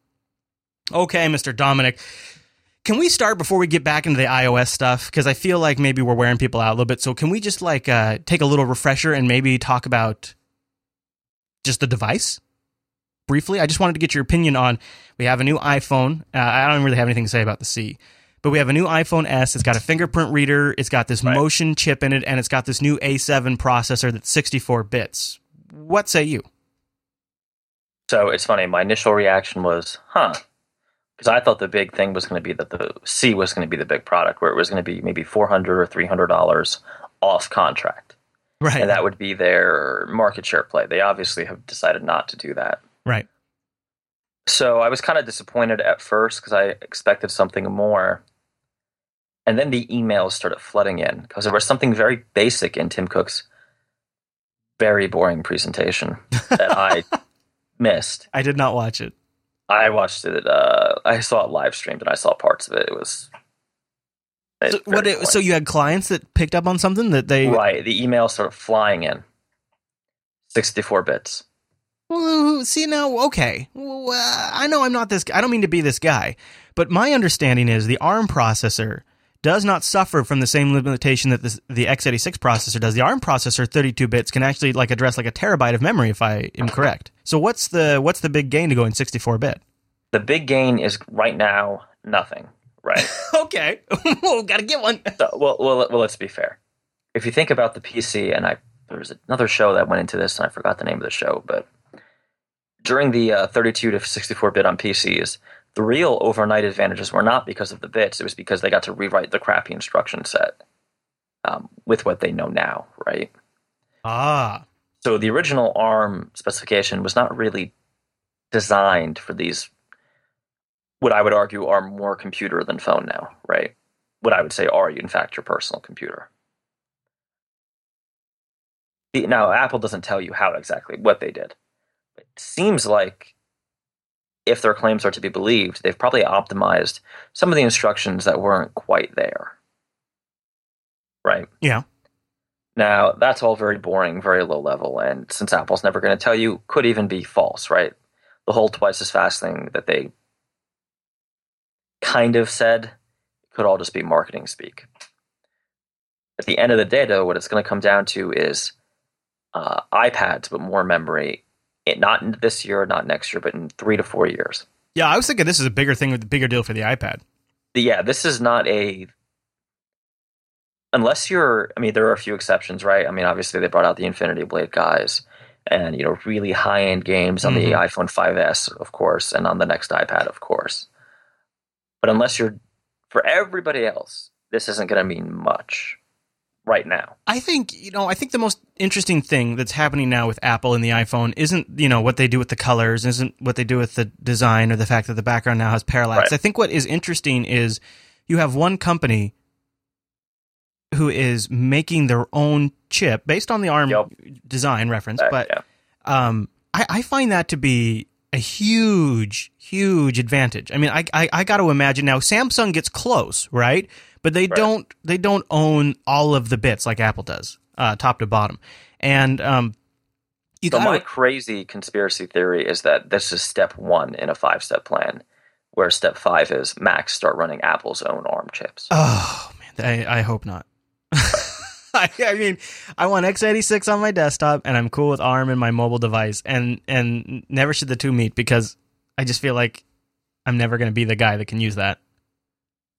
Okay, Mr. Dominick. Can we start before we get back into the iOS stuff? Because I feel like maybe we're wearing people out a little bit. So can we just like uh, take a little refresher and maybe talk about just the device briefly? I just wanted to get your opinion on. We have a new iPhone. Uh, I don't really have anything to say about the C, but we have a new iPhone S. It's got a fingerprint reader. It's got this Right. motion chip in it, and it's got this new A7 processor that's 64 bits. What say you? So it's funny. My initial reaction was, huh. Because I thought the big thing was going to be that the C was going to be the big product, where it was going to be maybe four hundred or three hundred dollars off contract, Right. and that would be their market share play. They obviously have decided not to do that. right. So I was kind of disappointed at first because I expected something more. And then the emails started flooding in because there was something very basic in Tim Cook's very boring presentation that I missed. I did not watch it. I watched it. Uh, I saw it live streamed and I saw parts of it. It was. So, what it, so you had clients that picked up on something that they right, the emails started flying in. Sixty-four bits. Well, see now, okay. Well, uh, I know I'm not this. I don't mean to be this guy, but my understanding is the ARM processor does not suffer from the same limitation that this, the x86 processor does. The ARM processor, 32 bits, can actually like address like a terabyte of memory, if I am correct. So what's the what's the big gain to going 64 bit? The big gain is right now nothing. Right. Okay, well, gotta get one. So, well, well, well, let's be fair. If you think about the PC, and I there was another show that went into this, and I forgot the name of the show, but during the uh, 32 to 64 bit on PCs, the real overnight advantages were not because of the bits; it was because they got to rewrite the crappy instruction set um, with what they know now, right? Ah, So the original ARM specification was not really designed for these. What I would argue are more computer than phone now, right? What I would say are, in fact, your personal computer. Now, Apple doesn't tell you how exactly what they did. It seems like, if their claims are to be believed, they've probably optimized some of the instructions that weren't quite there. Right? yeah. Now, that's all very boring, very low level, and since Apple's never going to tell you, could even be false, right? The whole twice as fast thing that they kind of said could all just be marketing speak. At the end of the day, though, what it's going to come down to is uh, iPads, but more memory. It, not in this year, not next year, but in three to four years. Yeah, I was thinking this is a bigger thing a bigger deal for the iPad. yeah, this is not a. Unless you're, I mean, there are a few exceptions, right? I mean, obviously they brought out the Infinity Blade guys, and you know, really high end games on the Mhm. iPhone 5s, of course, and on the next iPad, of course. But unless you're, for everybody else, this isn't going to mean much right now. I think you know. I think the most interesting thing that's happening now with Apple and the iPhone isn't you know what they do with the colors, isn't what they do with the design or the fact that the background now has parallax. Right. I think what is interesting is you have one company who is making their own chip based on the ARM Yep. design reference, Uh, but yeah. um, I, I find that to be a huge, huge advantage. I mean, I, I, I got to imagine now. Samsung gets close, right? But they Right. don't they don't own all of the bits like Apple does, uh, top to bottom. And um, you So got my crazy conspiracy theory is that this is step one in a five step plan, where step five is Macs start running Apple's own ARM chips. oh man, I, I hope not. I, I mean, I want x86 on my desktop, and I'm cool with ARM in my mobile device, and and never should the two meet because I just feel like I'm never going to be the guy that can use that.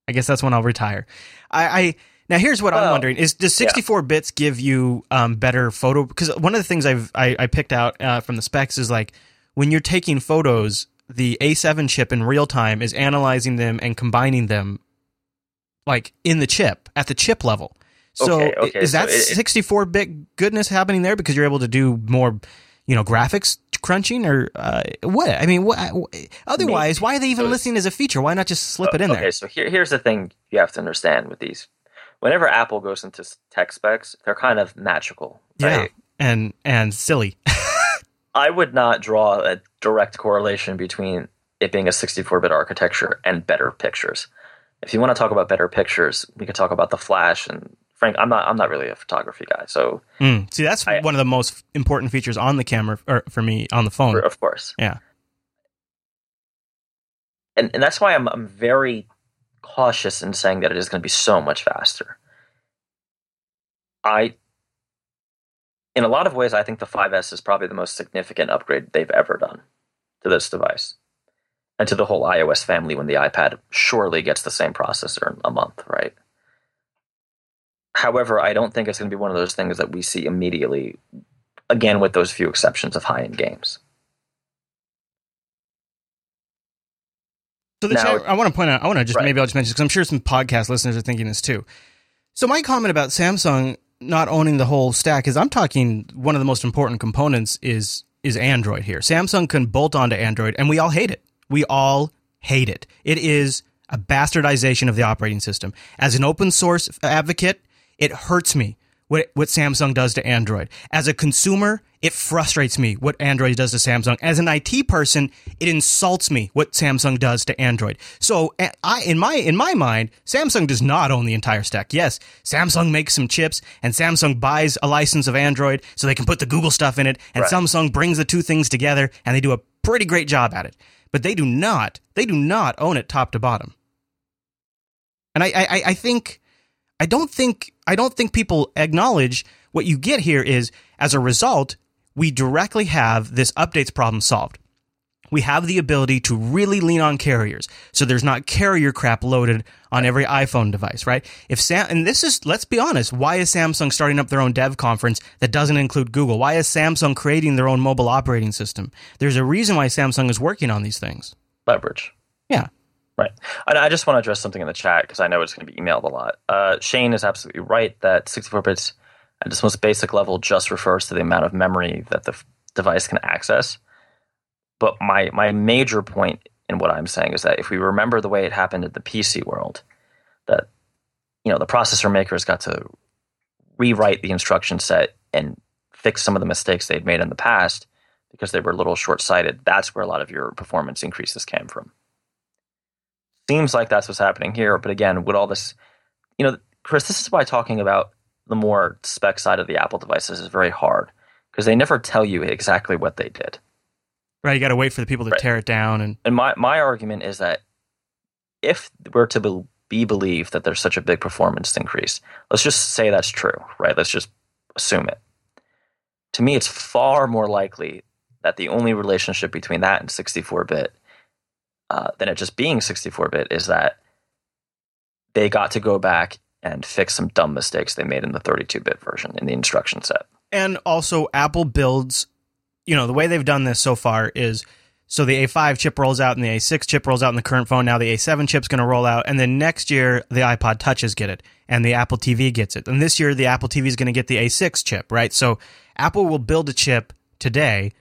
I guess that's when I'll retire. I, I now here's what I'm wondering: is does 64 bits give you um, better photo? Because one of the things I've I, I picked out uh, from the specs is like when you're taking photos, the A7 chip in real time is analyzing them and combining them like in the chip at the chip level. So Okay, okay, is that so it- 64 bit goodness happening there because you're able to do more, you know, graphics crunching or uh, what? I mean, what, otherwise, why are they even So- listing as a feature? Why not just slip it in okay, there? Okay, so here, here's the thing you have to understand with these. Whenever Apple goes into tech specs, they're kind of magical. Yeah, and and silly. I would not draw a direct correlation between it being a 64-bit architecture and better pictures. If you want to talk about better pictures, we could talk about the flash and Frank. I'm not. I'm not really a photography guy, so Mm. See, that's I- one of the most important features on the camera, or for me on the phone. of course, Yeah. and and that's why I'm I'm very cautious in saying that it is going to be so much faster. I, in a lot of ways, I think the 5S is probably the most significant upgrade they've ever done to this device and to the whole iOS family. When the iPad surely gets the same processor in a month, right? However, I don't think it's going to be one of those things that we see immediately. Again, with those few exceptions of high-end games. So the Now- chat, I want to point out. I want to just Right. maybe I'll just mention because I'm sure some podcast listeners are thinking this too. So my comment about Samsung not owning the whole stack is I'm talking one of the most important components is is Android here. Samsung can bolt onto Android, and we all hate it. We all hate it. It is a bastardization of the operating system. As an open source advocate, it hurts me what what Samsung does to Android. As a consumer, it frustrates me what Android does to Samsung. As an IT person, it insults me what Samsung does to Android. So a- I in my in my mind, Samsung does not own the entire stack. Yes, Samsung makes some chips and Samsung buys a license of Android so they can put the Google stuff in it and Right. Samsung brings the two things together and they do a pretty great job at it. But they do not they do not own it top to bottom. And I I, I- I think I don't think I don't think people acknowledge what you get here is as a result, we directly have this updates problem solved. We have the ability to really lean on carriers. So there's not carrier crap loaded on every iPhone device, right? If Sam and this is let's be honest, why is Samsung starting up their own dev conference that doesn't include Google? Why is Samsung creating their own mobile operating system? There's a reason why Samsung is working on these things. Leverage. Yeah. Right. And I just want to address something in the chat because I know it's going to be emailed a lot. Uh, Shane is absolutely right that 64 bits at its most basic level just refers to the amount of memory that the f- device can access. But my, my major point in what I'm saying is that if we remember the way it happened in the PC world, that you know the processor makers got to rewrite the instruction set and fix some of the mistakes they'd made in the past because they were a little short-sighted. That's where a lot of your performance increases came from seems like that's what's happening here. But again, with all this, you know, Chris, this is why talking about the more spec side of the Apple devices is very hard because they never tell you exactly what they did. Right, you got to wait for the people to Right. tear it down and And my, my argument is that if we're to be, be believed that there's such a big performance increase, let's just say that's true, right? Let's just assume it. To me, it's far more likely that the only relationship between that and 64 bit uh, than it just being 64 bit is that they got to go back and fix some dumb mistakes they made in the 32 bit version in the instruction set. and also Apple builds, you know, the way they've done this so far is so the A5 chip rolls out and the A6 chip rolls out in the current phone. Now the A7 chip's going to roll out, and then next year the iPod Touches get it, and the Apple TV gets it, and this year the Apple TV is going to get the A6 chip, right? So Apple will build a chip today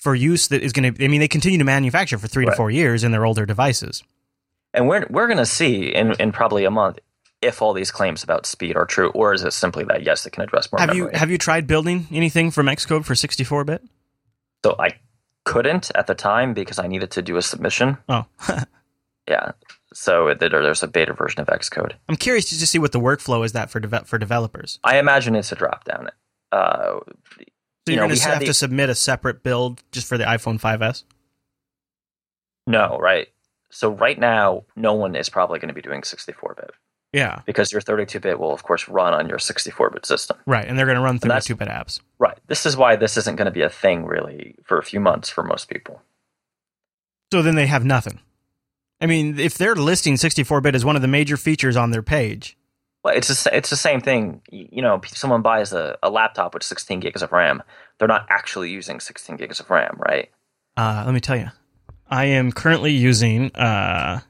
for use that is going to. I mean, they continue to manufacture for three to four years in their older devices. And we're we're going to see in, in probably a month if all these claims about speed are true, or is it simply that yes, it can address more Have memory. you have you tried building anything from Xcode for 64 bit? so I couldn't at the time because I needed to do a submission. Oh, Yeah, so there, there's a beta version of Xcode. I'm curious to see what the workflow is that for deve- for developers. I imagine it's a drop down. Uh, So You you're know, going to have the- to submit a separate build just for the iPhone 5s. no, right. So right now, no one is probably going to be doing 64 bit Yeah, because your 32 bit will, of course, run on your 64 bit system. right. And they're going to run through the that's- two-bit apps. Right. This is why this isn't going to be a thing really for a few months for most people. So then they have nothing. I mean, if they're listing 64-bit as one of the major features on their page, Well, it's the it's the same thing. You know, someone buys a, a laptop with 16 gigs of RAM, they're not actually using 16 gigs of RAM, right? Uh, let me tell you, I am currently using. Uh,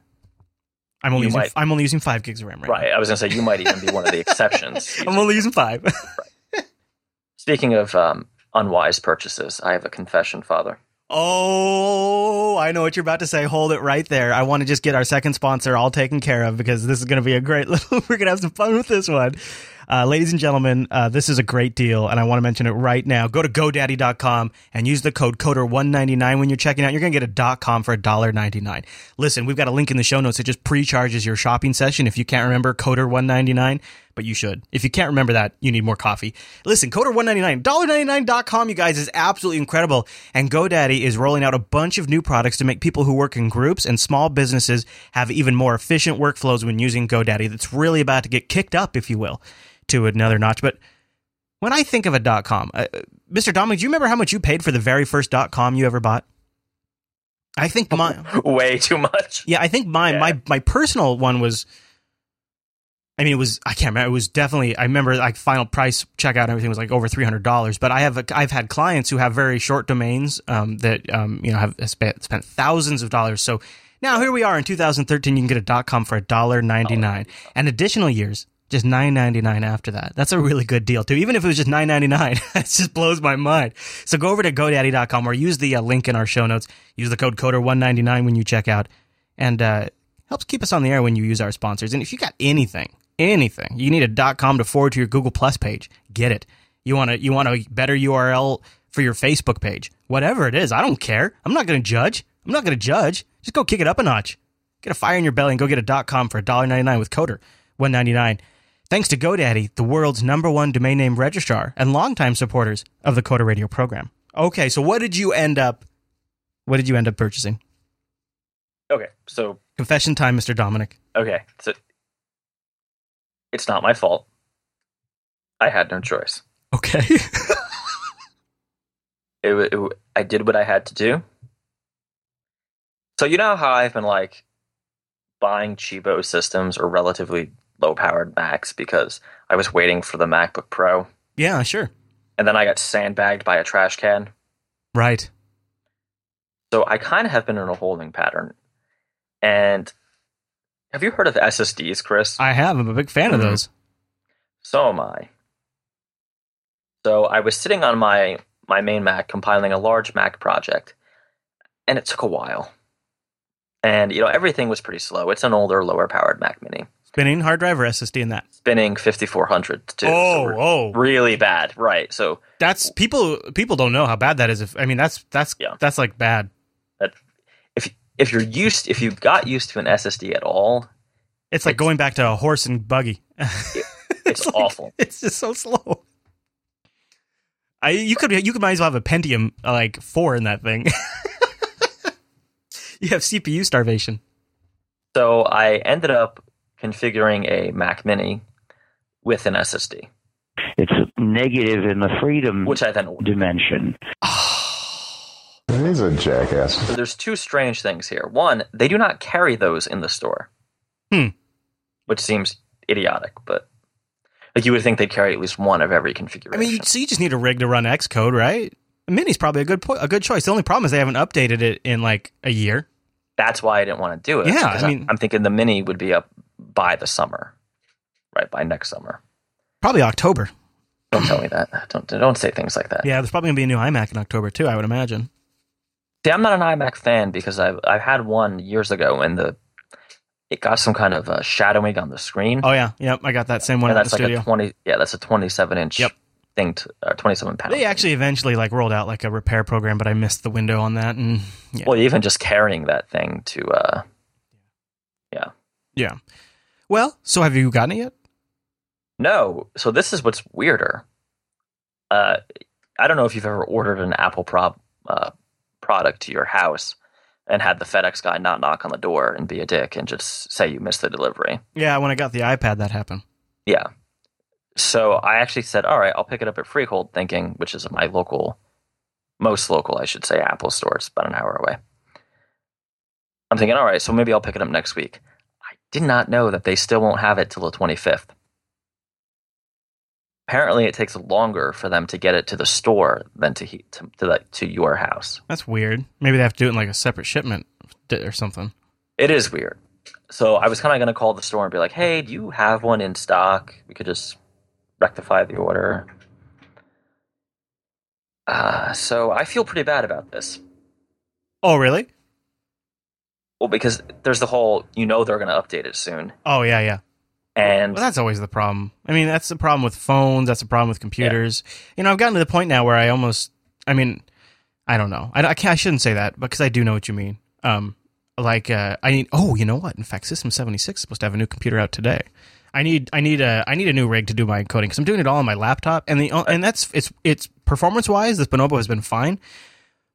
I'm only You using, might- I'm only using five gigs of RAM right, now. Right. I was going to say you might even be one of the exceptions. I'm only using five. Speaking of um, unwise purchases, I have a confession, Father. Oh, I know what you're about to say. Hold it right there. I want to just get our second sponsor all taken care of because this is going to be a great little. We're going to have some fun with this one. Uh, ladies and gentlemen, uh, this is a great deal, and I want to mention it right now. Go to GoDaddy.com and use the code CODER199 when you're checking out. You're going to get a .com for $1.99. Listen, we've got a link in the show notes that just pre-charges your shopping session if you can't remember CODER199, but you should. If you can't remember that, you need more coffee. Listen, CODER199, $1.99.com, you guys, is absolutely incredible, and GoDaddy is rolling out a bunch of new products to make people who work in groups and small businesses have even more efficient workflows when using GoDaddy that's really about to get kicked up, if you will to another notch. But when I think of a dot com, uh, Mr. Dominick, do you remember how much you paid for the very first dot com you ever bought? I think my Way too much. yeah, I think my Yeah. my my personal one was. I mean, it was I can't remember. It was definitely I remember like final price checkout and everything was like over three hundred dollars. But I have I've had clients who have very short domains um, that um, you know have spent spent thousands of dollars. So now here we are in 2013. You can get a .com for a dollar ninety nine, and additional years just nine ninety nine after that. That's a really good deal too. Even if it was just nine ninety nine, it just blows my mind. So go over to GoDaddy.com or use the uh, link in our show notes. Use the code Coder one ninety nine when you check out, and uh, helps keep us on the air when you use our sponsors. And if you got anything, anything, you need a .com to forward to your Google Plus page, get it. You want to you want a better URL for your Facebook page, whatever it is. I don't care. I'm not going to judge. I'm not going to judge. Just go kick it up a notch. Get a fire in your belly and go get a .com for $1.99 with Coder, one ninety nine. Thanks to GoDaddy, the world's number one domain name registrar and longtime supporters of the Coder Radio program. Okay, so what did you end up? What did you end up purchasing? Okay. So, Confession time, Mr. Dominick. okay. So, it's not my fault. I had no choice. Okay. It, it, I did what I had to do. So, you know how I've been like buying cheapo systems or relatively low powered Macs because I was waiting for the MacBook Pro yeah, sure. and then I got sandbagged by a trash can. Right. So I kind of have been in a holding pattern. And have you heard of SSDs, Chris? I have. I'm a big fan of Mhm. those. So am I. So I was sitting on my my main Mac compiling a large Mac project, and it took a while. And you know everything was pretty slow. It's an older, lower powered Mac Mini, Spinning hard drive or SSD in that? spinning 5400 too. oh, we're oh. really bad, right? So That's people. People don't know how bad that is. If I mean, that's that's Yeah. that's like bad. That if if you're used, if you got used to an SSD at all, It's like It's- going back to a horse and buggy. it's like- awful. It's just so slow. I you could you could might as well have a Pentium uh, like four in that thing. you have CPU starvation. So I ended up configuring a Mac Mini with an SSD, It's negative in the freedom which I then ordered. dimension. He's a jackass. So there's two strange things here. One, they do not carry those in the store. Hmm. Which seems idiotic, but like you would think they'd carry at least one of every configuration. I mean, you, so you just need a rig to run Xcode, right? A Mini's probably a good po- a good choice. The only problem is they haven't updated it in like a year. That's why I didn't want to do it. Yeah, because I I'm- mean- I'm thinking the Mini would be up by the summer, right by next summer. Probably October. Don't tell me that. Don't don't say things like that. Yeah, there's probably gonna be a new iMac in October too. I would imagine. See, I'm not an iMac fan because I've I've had one years ago and the it got some kind of uh, shadowing on the screen. Oh yeah, yep. I got that same one and that's like studio. a 20 yeah that's a 27 inch Yep. thing to, uh, 27 pound They actually eventually like rolled out like a repair program, but I missed the window on that. And yeah, well even just carrying that thing to uh yeah. Yeah. Well, so have you gotten it yet? no so this is what's weirder uh i don't know if you've ever ordered an apple pro- uh, product to your house and had the fedex guy not knock on the door and be a dick and just say you missed the delivery. Yeah, when I got the iPad, that happened. yeah. So i actually said all right i'll pick it up at freehold thinking which is my local most local i should say apple store. It's about an hour away. I'm thinking all right so maybe i'll pick it up next week. I did not know that they still won't have it till the 25th apparently it takes longer for them to get it to the store than to he- to to, the, to your house. That's weird. Maybe they have to do it in like a separate shipment or something. It is weird. So I was kind of going to call the store and be like, "Hey, do you have one in stock? We could just rectify the order." Uh, so I feel pretty bad about this. Oh, really? Well, because there's the whole, you know, they're going to update it soon, Oh, yeah, yeah. And Well, that's always the problem. I mean, that's the problem with phones. That's the problem with computers. You know, I've gotten to the point now where I almost, I mean, I don't know. I, I can't. I shouldn't say that because I do know what you mean. Um, like uh, I need. Oh, you know what? In fact, System seventy six is supposed to have a new computer out today. I need. I need a. I need a new rig to do my encoding because I'm doing it all on my laptop, and the and that's it's it's performance wise. This Bonobo has been fine,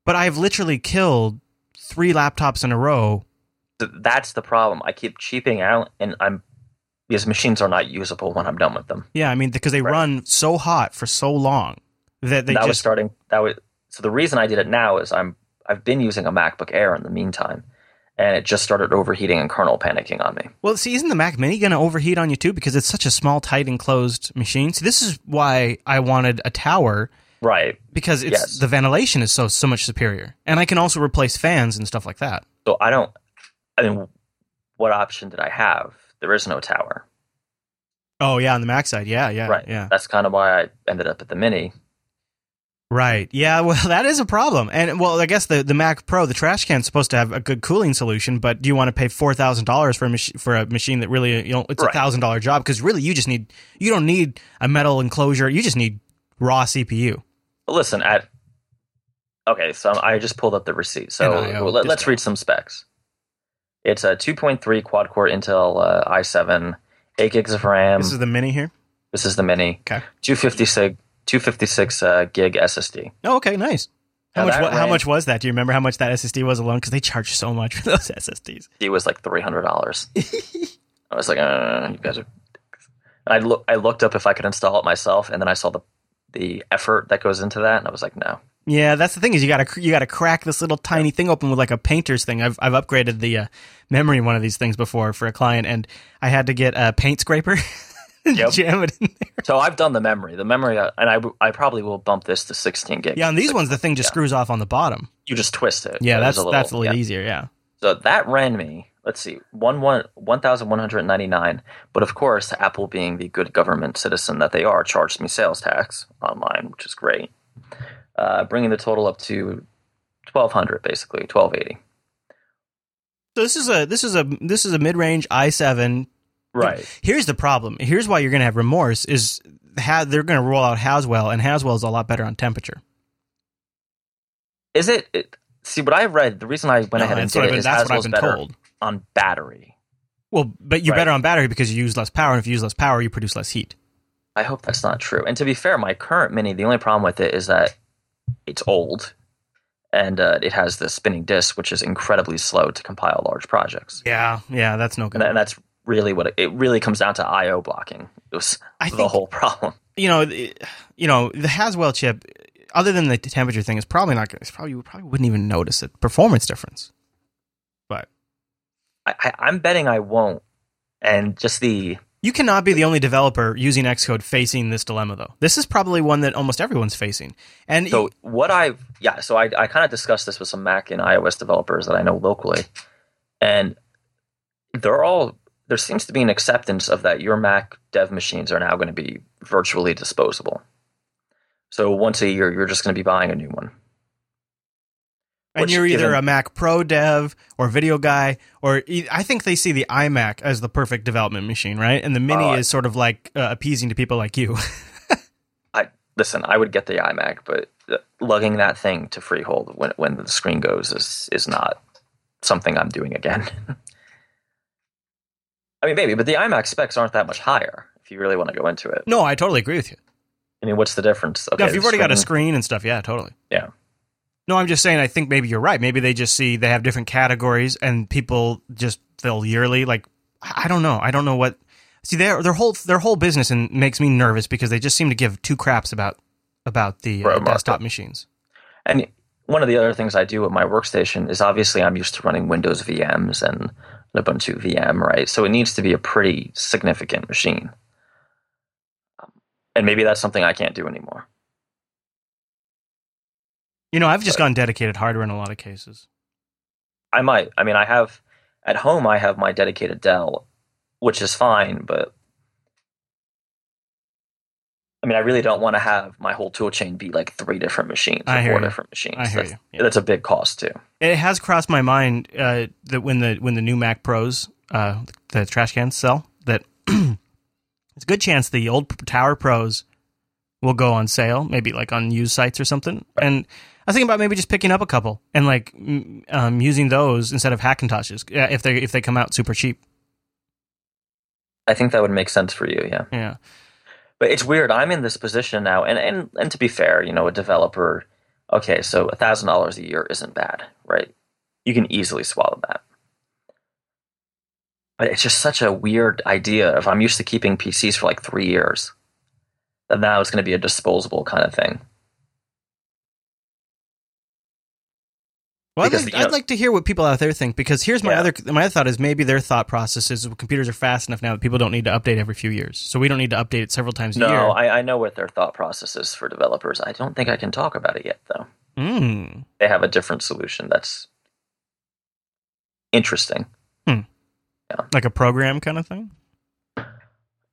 but I've literally killed three laptops in a row. that's the problem. I keep cheaping out, and I'm these machines are not usable when I'm done with them. Yeah, I mean because they Right. run so hot for so long that they that was just starting. That was so. The reason I did it now is I'm I've been using a MacBook Air in the meantime, and it just started overheating and kernel panicking on me. Well, see, isn't the Mac Mini going to overheat on you too? Because it's such a small, tight, enclosed machine. See, this is why I wanted a tower Right. because it's Yes. the ventilation is so so much superior, and I can also replace fans and stuff like that. So I don't. I mean, what option did I have? There is no tower. Oh yeah, on the Mac side, yeah, yeah, right. yeah, That's kind of why I ended up at the Mini. right, yeah. Well, that is a problem, and well, I guess the the Mac Pro, the trash can's supposed to have a good cooling solution, but do you want to pay four thousand dollars for a mach- for a machine that really you know it's a thousand dollar job because really you just need you don't need a metal enclosure, you just need raw CPU. Listen, at okay, so I just pulled up the receipt. So let, us read some specs. It's a 2.3 quad core Intel uh, i7, 8 gigs of RAM. this is the Mini here. This is the Mini. Okay. 256 256 uh, gig SSD. Oh, okay, nice. How Now much? that wa- How much was that? Do you remember how much that SSD was alone? Because they charge so much for those SSDs. It was like three hundred dollars. I was like, uh, you guys are. I look, I looked up if I could install it myself, and then I saw the the effort that goes into that, and I was like, no. Yeah, that's the thing is you gotta you gotta crack this little tiny thing open with like a painter's thing. I've I've upgraded the uh, memory in one of these things before for a client, and I had to get a paint scraper and Yep. jam it in there. So I've done the memory. The memory, uh, and I, I probably will bump this to sixteen gig. Yeah, on these ones the thing just Yeah. screws off on the bottom. you just twist it. Yeah, that's a little- that's a little yeah. easier. Yeah. So that ran me. Let's see, one one one thousand one hundred ninety nine. But of course, Apple, being the good government citizen that they are, charged me sales tax online, which is great, uh, bringing the total up to twelve hundred, basically twelve eighty. So this is a this is a this is a mid range i7 Right. Here's the problem. Here's why you're going to have remorse is how they're going to roll out Haswell, and Haswell is a lot better on temperature. Is it, it? See, what I've read, the reason I went No, ahead and did it been, is that's what I've been better told. on battery. Well, but you're Right. better on battery because you use less power, and if you use less power, you produce less heat. I hope that's not true. And to be fair, my current Mini, the only problem with it is that it's old, and uh, it has the spinning disk, which is incredibly slow to compile large projects. Yeah, yeah, that's no good. And, that's really what it, it really comes down to I/O blocking. It was I the think- whole problem. you know, it- you know, the Haswell chip, other than the temperature thing, is probably not. It's probably you probably wouldn't even notice it performance difference. But I, I, I'm betting I won't. And just the you cannot be the only developer using Xcode facing this dilemma, though. This is probably one that almost everyone's facing. And so what I've yeah, so I I kind of discussed this with some Mac and iOS developers that I know locally, and they're all there seems to be an acceptance of that your Mac dev machines are now going to be virtually disposable. So once a year, you're just going to be buying a new one. And which you're either given- a Mac Pro dev or video guy, or e- I think they see the iMac as the perfect development machine, right? And the Mini Uh, is sort of like uh, appeasing to people like you. I listen. I would get the iMac, but lugging that thing to Freehold when when the screen goes is is not something I'm doing again. I mean, maybe, but the iMac specs aren't that much higher if you really want to go into it. no, I totally agree with you. I mean, what's the difference? Okay, no, if you've already got a screen- screen and stuff, yeah, totally. Yeah. No, I'm just saying. I think maybe you're right. Maybe they just see they have different categories, and people just fill yearly. Like I don't know. I don't know what. See their their whole their whole business and makes me nervous because they just seem to give two craps about about the uh, desktop machines. And one of the other things I do with my workstation is obviously I'm used to running Windows VMs and an Ubuntu VM, right? So it needs to be a pretty significant machine. And maybe that's something I can't do anymore. You know, I've just gone dedicated hardware in a lot of cases. I might. I mean, I have at home. I have my dedicated Dell, which is fine, but I mean, I really don't want to have my whole tool chain be like three different machines or four you. different machines. I hear that's, you. Yeah. that's a big cost too. It has crossed my mind uh, that when the when the new Mac Pros, uh, the trash cans sell, that it's a good chance the old Tower Pros will go on sale, maybe like on used sites or something. And I was thinking about maybe just picking up a couple and like um, using those instead of Hackintoshes uh, if they if they come out super cheap. I think that would make sense for you. Yeah. Yeah, But it's weird. I'm in this position now, and and and to be fair, you know, a developer. Okay, so a thousand dollars a year isn't bad, right? You can easily swallow that. But it's just such a weird idea. If I'm used to keeping PCs for like three years, then now it's going to be a disposable kind of thing. Well, I'd, like, you know- I'd like to hear what people out there think because here's my Yeah. other my other thought is maybe their thought process is computers are fast enough now that people don't need to update every few years, so we don't need to update it several times a year. No, I, I know what their thought process is for developers. I don't think I can talk about it yet, though. Mm. They have a different solution that's interesting. like a program kind of thing.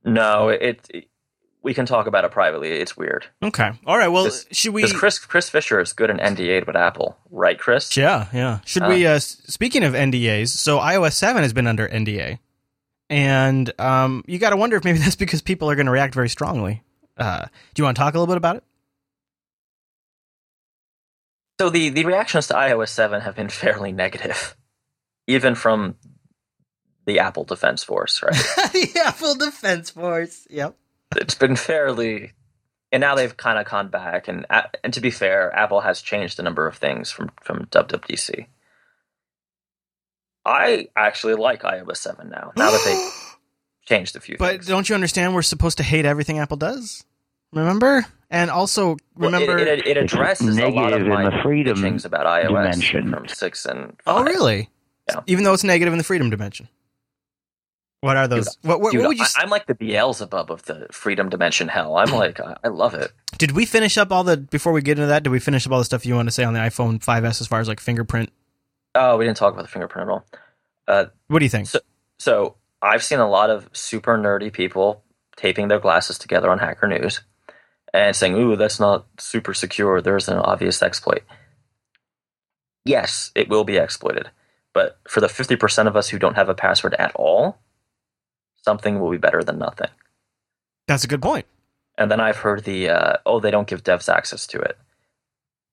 No, it, it we can talk about it privately. It's weird. Okay, all right. Well, should we? Because Chris Chris Fisher is good in NDA with Apple, right, Chris? Yeah, yeah. Should we? Uh, speaking of NDAs, so iOS seven has been under NDA, and um, you got to wonder if maybe that's because people are going to react very strongly. Uh, do you want to talk a little bit about it? So the the reactions to iOS seven have been fairly negative, even from the Apple Defense Force, right? the Apple Defense Force. Yep. It's been fairly and now they've kind of gone back and and to be fair apple has changed a number of things from from wwdc i actually like ios 7 now now that they changed a few But things don't you understand? We're supposed to hate everything Apple does. Remember? And also Well, it- remember. it, it, It's addresses a lot of negative in my the freedom bitchings about ios dimension. from 6 and 5. oh, really? Yeah. Even though it's negative in the freedom dimension. What are those? what, what, Dude, what would you? I, am like the Beelzebub of the freedom dimension hell. I'm like, I, I love it. Did we finish up all the before we get into that? Did we finish up all the stuff you want to say on the iPhone 5s as far as like fingerprint? Oh, we didn't talk about the fingerprint at all. Uh, What do you think? So, so I've seen a lot of super nerdy people taping their glasses together on Hacker News and saying, "Ooh, that's not super secure. There's an obvious exploit." Yes, it will be exploited, but for the fifty percent of us who don't have a password at all, something will be better than nothing. That's a good point. And then I've heard the, uh, "Oh, they don't give devs access to it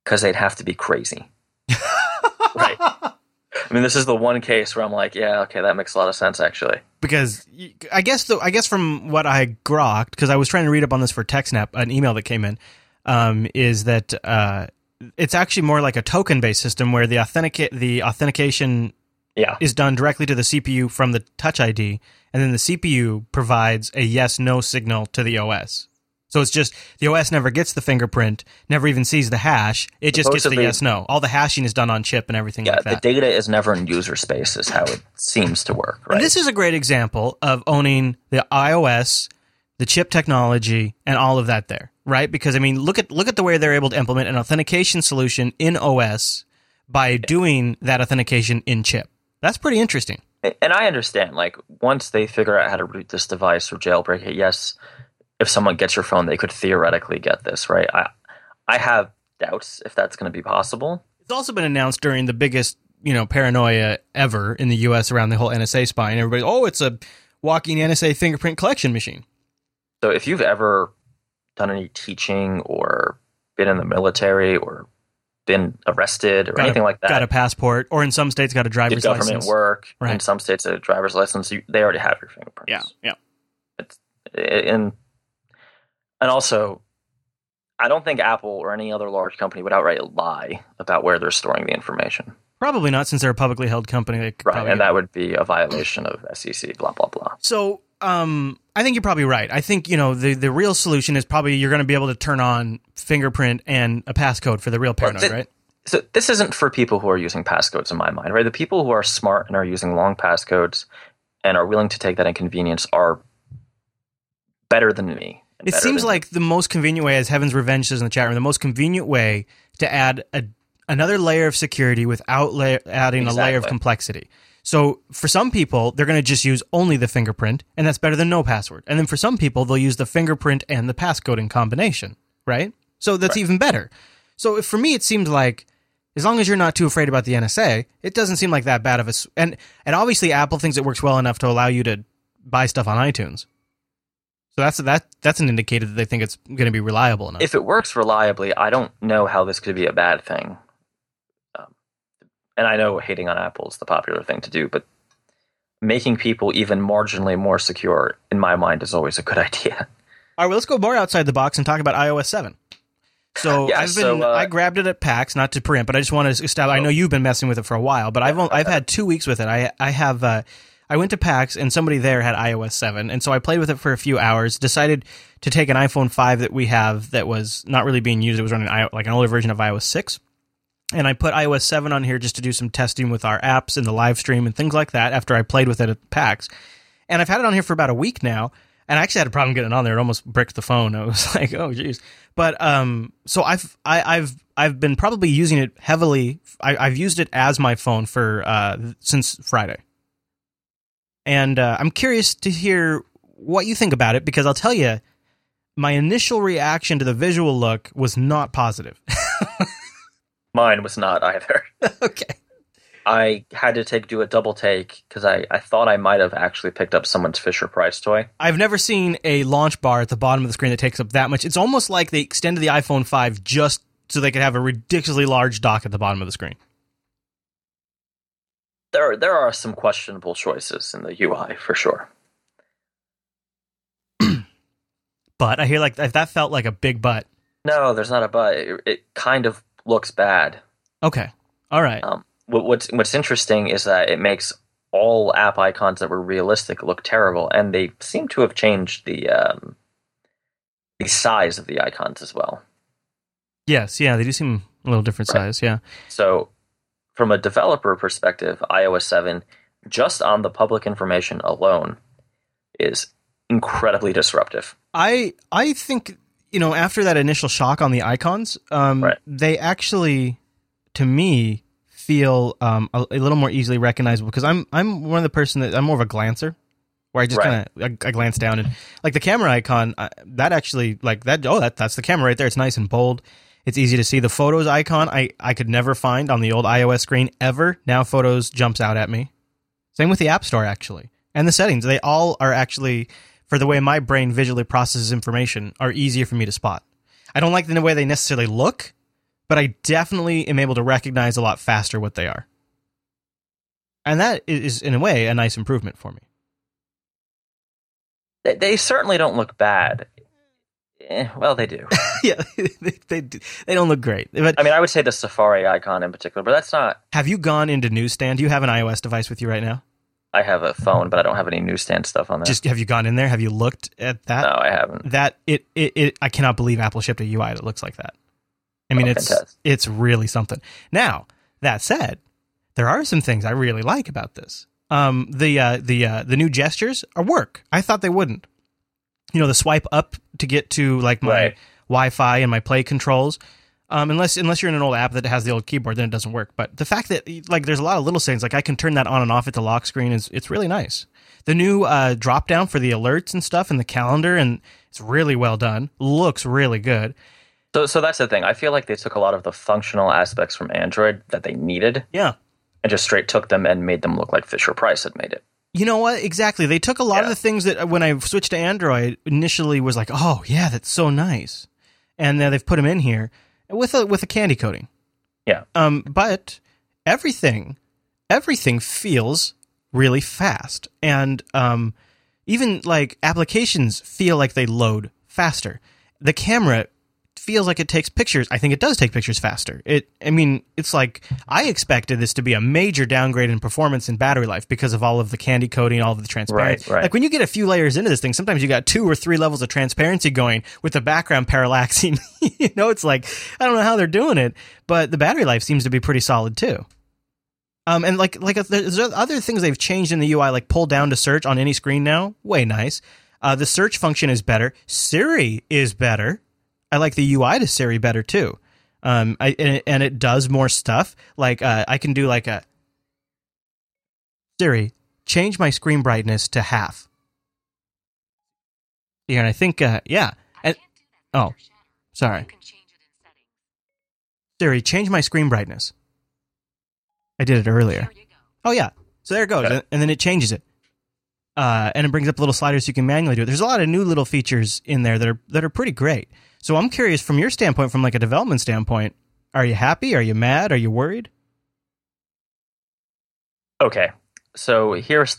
because they'd have to be crazy." right. I mean, this is the one case where I'm like, "Yeah, okay, that makes a lot of sense, actually." because I guess though I guess from what I grokked because I was trying to read up on this for TechSnap, an email that came in, um, is that uh, it's actually more like a token based system where the authenticate the authentication Yeah. is done directly to the CPU from the Touch ID, and then the CPU provides a yes no signal to the OS. So it's just the OS never gets the fingerprint, never even sees the hash. It just gets the yes no. All the hashing is done on chip and everything Yeah, like the data is never in user space, is how it seems to work, right? And this is a great example of owning the iOS, the chip technology, and all of that there, right? Because I mean, look at look at the way they're able to implement an authentication solution in OS by doing that authentication in chip. That's pretty interesting. and I understand, like, once they figure out how to root this device or jailbreak it, yes, if someone gets your phone, they could theoretically get this, right? I, I have doubts if that's going to be possible. It's also been announced during the biggest, you know, paranoia ever in the U.S. around the whole NSA spy, and everybody, oh, it's a walking NSA fingerprint collection machine. So if you've ever done any teaching or been in the military or been arrested or Got a- anything like that, Got a passport, or in some states, got a driver's government license. work, in some states a driver's license, you, they already have your fingerprints. Yeah, yeah. and and also I don't think Apple or any other large company would outright lie about where they're storing the information. Probably not, since they're a publicly held company. Right. And that would be a violation of SEC, blah, blah, blah. So, um, I think you're probably right. I think you know the the real solution is probably you're going to be able to turn on fingerprint and a passcode for the real paranoid, th- right? So this isn't for people who are using passcodes in my mind, right? The people who are smart and are using long passcodes and are willing to take that inconvenience are better than me. It seems like the most convenient way, as Heaven's Revenge says in the chat room, the most convenient way to add a, another layer of security without la- adding a layer of complexity. So for some people, they're going to just use only the fingerprint, and that's better than no password. And then for some people, they'll use the fingerprint and the passcode in combination, right? So that's even better. So if, for me, it seemed like as long as you're not too afraid about the NSA, it doesn't seem like that bad of a. and and obviously Apple thinks it works well enough to allow you to buy stuff on iTunes. So that's that that's an indicator that they think it's going to be reliable enough. if it works reliably, I don't know how this could be a bad thing. And I know hating on Apple is the popular thing to do, but making people even marginally more secure, in my mind, is always a good idea. All right, well, let's go more outside the box and talk about iOS seven. So Yeah, I've been so, uh, I grabbed it at PAX, not to preempt, but I just want to establish. I know you've been messing with it for a while, but I've only, I've had two weeks with it. I I have uh, I went to PAX and somebody there had iOS seven, and so I played with it for a few hours. Decided to take an iPhone five that we have that was not really being used. It was running like an older version of iOS six. And I put iOS 7 on here just to do some testing with our apps and the live stream and things like that after I played with it at PAX. And I've had it on here for about a week now. And I actually had a problem getting on there. It almost bricked the phone. I was like, oh, geez. But um, so I've I, I've I've been probably using it heavily. I, I've used it as my phone for uh, since Friday. And uh, I'm curious to hear what you think about it because I'll tell you, my initial reaction to the visual look was not positive. Mine was not either. okay. I had to take do a double take because I, I thought I might have actually picked up someone's Fisher Price toy. I've never seen a launch bar at the bottom of the screen that takes up that much. It's almost like they extended the iPhone 5 just so they could have a ridiculously large dock at the bottom of the screen. There there are some questionable choices in the UI for sure. But I hear like that felt like a big butt. No, there's not a butt. It, it kind of looks bad. Okay. All right. Um, what, what's what's interesting is that it makes all app icons that were realistic look terrible, and they seem to have changed the um, the size of the icons as well. Yes, yeah, they do seem a little different Right. size, yeah. So, from a developer perspective, iOS seven, just on the public information alone, is incredibly disruptive. I I think you know after that initial shock on the icons, um, Right. they actually, to me, feel um, a, a little more easily recognizable because I'm I'm one of the person that I'm more of a glancer, where I just Right. kind of I, I glance down and like the camera icon I, that actually like that oh that that's the camera right there. It's nice and bold. It's easy to see. The photos icon I I could never find on the old iOS screen ever. Now photos jumps out at me. Same with the App Store actually, and the settings. They all are actually for the way my brain visually processes information are easier for me to spot. I don't like the way they necessarily look, but I definitely am able to recognize a lot faster what they are. And that is, in a way, a nice improvement for me. They, they certainly don't look bad. Eh, well, they do. yeah, they, they, do- they don't look great. But I mean, I would say the Safari icon in particular, but that's not. have you gone into Newsstand? Do you have an iOS device with you right now? I have a phone, but I don't have any newsstand stuff on there. Just have you gone in there? Have you looked at that? no, I haven't. that it, it, it I cannot believe Apple shipped a UI that looks like that. I mean, Oh, it's fantastic. it's really something. Now that said, there are some things I really like about this. Um, the uh, the uh, the new gestures are work. I thought they wouldn't. You know, the swipe up to get to like my Right. Wi-Fi and my Play controls. Um, unless unless you're in an old app that has the old keyboard, then it doesn't work. But the fact that like there's a lot of little things like I can turn that on and off at the lock screen is it's really nice. The new uh, drop down for the alerts and stuff and the calendar and it's really well done. Looks really good. So, so that's the thing. I feel like they took a lot of the functional aspects from Android that they needed Yeah. and just straight took them and made them look like Fisher Price had made it. You know what? Exactly. They took a lot of the things that uh, when I switched to Android initially was like, oh yeah, that's so nice, and now they've put them in here with a with a candy coating. Yeah. Um, but everything, everything feels really fast, and um, even like applications feel like they load faster. The camera feels like it takes pictures. I think it does take pictures faster. It, I mean, it's like I expected this to be a major downgrade in performance and battery life because of all of the candy coating, all of the transparency. Right, right. Like when you get a few layers into this thing, sometimes you got two or three levels of transparency going with the background parallaxing. you know, it's like I don't know how they're doing it, but the battery life seems to be pretty solid too. Um, and like like there's other things they've changed in the UI, like pull down to search on any screen now. Way nice. Uh, the search function is better. Siri is better. I like the UI to Siri better too. Um, I, and, and it does more stuff. Like uh, I can do like a Siri, change my screen brightness to half. Yeah, and I think uh, yeah. And, oh, sorry. Siri, change my screen brightness. I did it earlier. Oh yeah. So there it goes, Okay. and then it changes it. Uh, and it brings up little sliders so you can manually do it. There's a lot of new little features in there that are that are pretty great. So I'm curious from your standpoint, from like a development standpoint, are you happy? Are you mad? Are you worried? Okay, so here's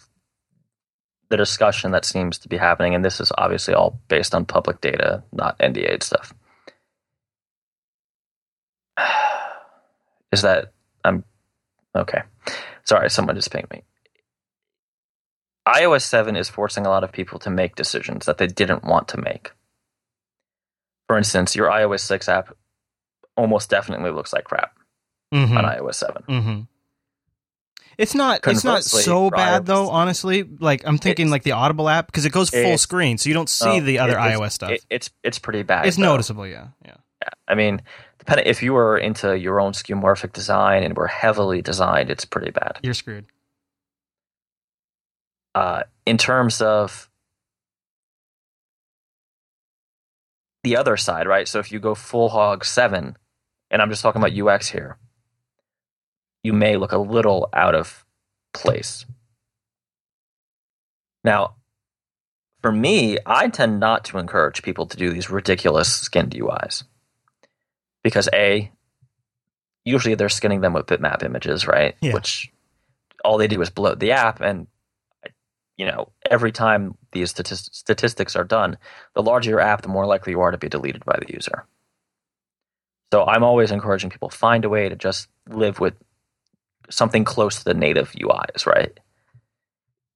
the discussion that seems to be happening, and this is obviously all based on public data, not NDA stuff. Is that I'm okay? Sorry, someone just pinged me. iOS 7 is forcing a lot of people to make decisions that they didn't want to make. For instance, your iOS 6 app almost definitely looks like crap Mm-hmm. on iOS 7. Mm-hmm. It's not. It's not so bad iOS though. Honestly, like I'm thinking like the Audible app because it goes full screen, so you don't see Oh, the other iOS stuff. It, it's it's pretty bad. it's though. noticeable. Yeah. Yeah. Yeah. I mean, depending if you were into your own skeuomorphic design and were heavily designed, it's pretty bad. You're screwed. Uh, in terms of the other side, right? So if you go full hog seven, and I'm just talking about UX here, you may look a little out of place. Now, for me, I tend not to encourage people to do these ridiculous skinned UIs because a usually they're skinning them with bitmap images, right? Yeah. Which all they do is bloat the app, and you know every time these statis- statistics are done, the larger your app, the more likely you are to be deleted by the user. So I'm always encouraging people find a way to just live with something close to the native UIs, right?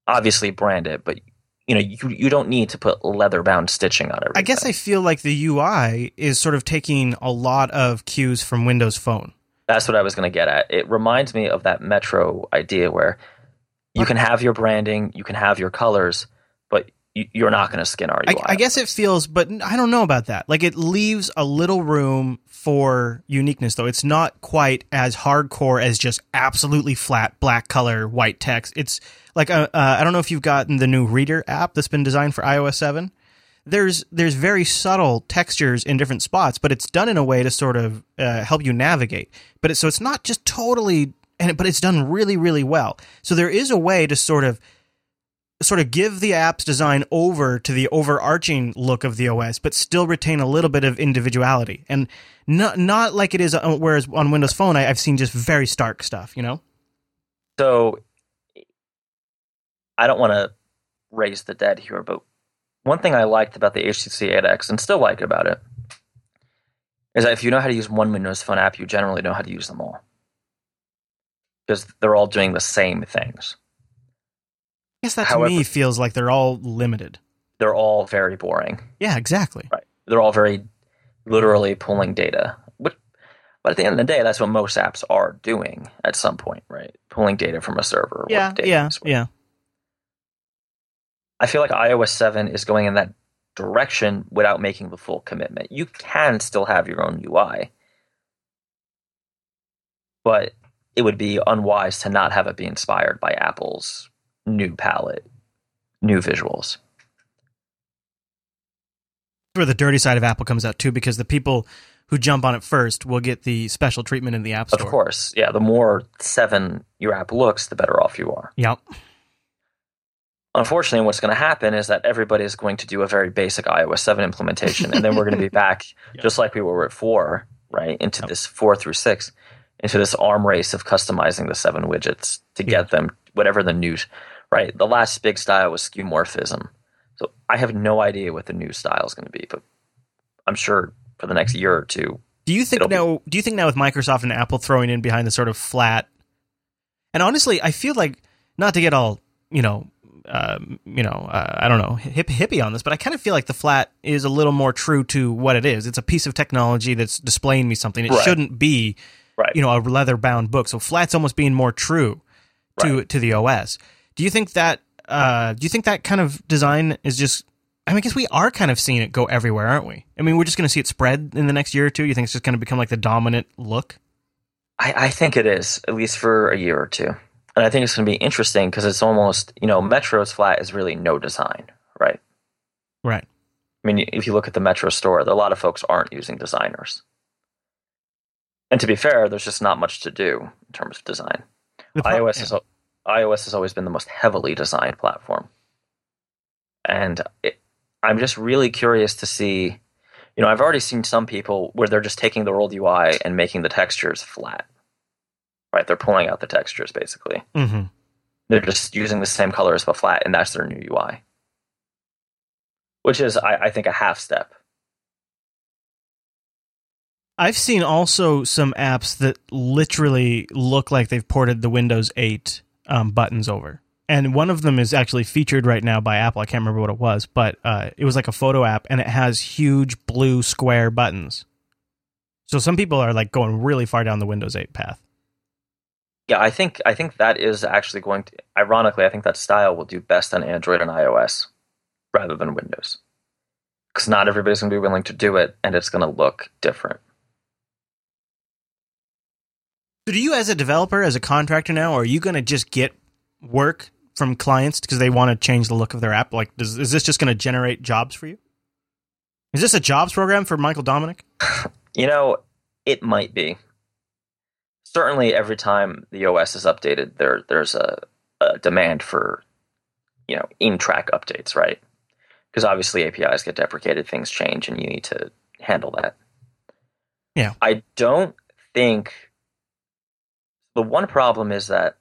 Obviously brand it, but you know you you don't need to put leather bound stitching on everything. I guess I feel like the UI is sort of taking a lot of cues from Windows Phone. That's what I was going to get at. It reminds me of that Metro idea where you can have your branding, you can have your colors, you're not going to skin our I, I guess it feels, but I don't know about that. Like it leaves a little room for uniqueness, though. It's not quite as hardcore as just absolutely flat black color, white text. It's like uh, uh, I don't know if you've gotten the new Reader app that's been designed for iOS seven. There's there's very subtle textures in different spots, but it's done in a way to sort of uh, help you navigate. But it, so it's not just totally, and but it's done really really well. So there is a way to sort of sort of give the app's design over to the overarching look of the OS, but still retain a little bit of individuality, and not not like it is. uh, Whereas on Windows Phone, I, I've seen just very stark stuff. You know, so. I don't want to raise the dead here, but one thing I liked about the HTC 8X and still like about it is that if you know how to use one Windows Phone app, you generally know how to use them all because they're all doing the same things. I guess that to However- me feels like they're all limited. They're all very boring. Yeah, exactly. Right. They're all very literally pulling data. But, but at the end of the day, that's what most apps are doing at some point, right? Pulling data from a server. Yeah, yeah, yeah. I feel like iOS 7 is going in that direction without making the full commitment. You can still have your own UI, but it would be unwise to not have it be inspired by Apple's new palette, new visuals. Where the dirty side of Apple comes out too, because the people who jump on it first will get the special treatment in the App Store. Of course, yeah, the more 7 your app looks, the better off you are. Yep. unfortunately, what's going to happen is that everybody is going to do a very basic iOS 7 implementation, and then we're going to be back Yep. just like we were at 4, right? Into Yep. this 4 through 6, into this arm race of customizing the seven widgets to get them whatever the new, right? The last big style was skeuomorphism. So I have no idea what the new style is going to be, but I'm sure for the next year or two, Do you think It'll be- now? Do you think now with Microsoft and Apple throwing in behind the sort of flat? And honestly, I feel like not to get all you know, um, you know, uh, I don't know, hip hippie on this, but I kind of feel like the flat is a little more true to what it is. It's a piece of technology that's displaying me something. It Right. shouldn't be, right? you know, a leather bound book. So flat's almost being more true to to the OS. Do you think that? Uh, do you think that kind of design is just I mean, I guess we are kind of seeing it go everywhere, aren't we? I mean, we're just going to see it spread in the next year or two. You think it's just going to become like the dominant look? I, I think it is, at least for a year or two. And I think it's going to be interesting because it's almost, you know, Metro's flat is really no design, right? Right. I mean, if you look at the Metro store, a lot of folks aren't using designers. And to be fair, there's just not much to do in terms of design. The pro- iOS yeah. is iOS has always been the most heavily designed platform, and it, I'm just really curious to see. You know, I've already seen some people where they're just taking the old UI and making the textures flat. Right, they're pulling out the textures basically. Mhm. They're just using the same colors but flat, and that's their new UI. Which is, I, I think, a half step. I've seen also some apps that literally look like they've ported the Windows 8 um, buttons over. And one of them is actually featured right now by Apple. I can't remember what it was, but uh, it was like a photo app and it has huge blue square buttons. So some people are like going really far down the Windows 8 path. Yeah, I think I think that is actually going to. Ironically, I think that style will do best on Android and iOS rather than Windows, because not everybody's going to be willing to do it, and it's going to look different. So do you, as a developer, as a contractor now, are you going to just get work from clients because they want to change the look of their app? Like, does, is this just going to generate jobs for you? Is this a jobs program for Michael Dominick? You know, it might be. Certainly, every time the OS is updated, there there's a, a demand for, you know, in-track updates, right? Because obviously APIs get deprecated, things change, and you need to handle that. Yeah. I don't think the one problem is that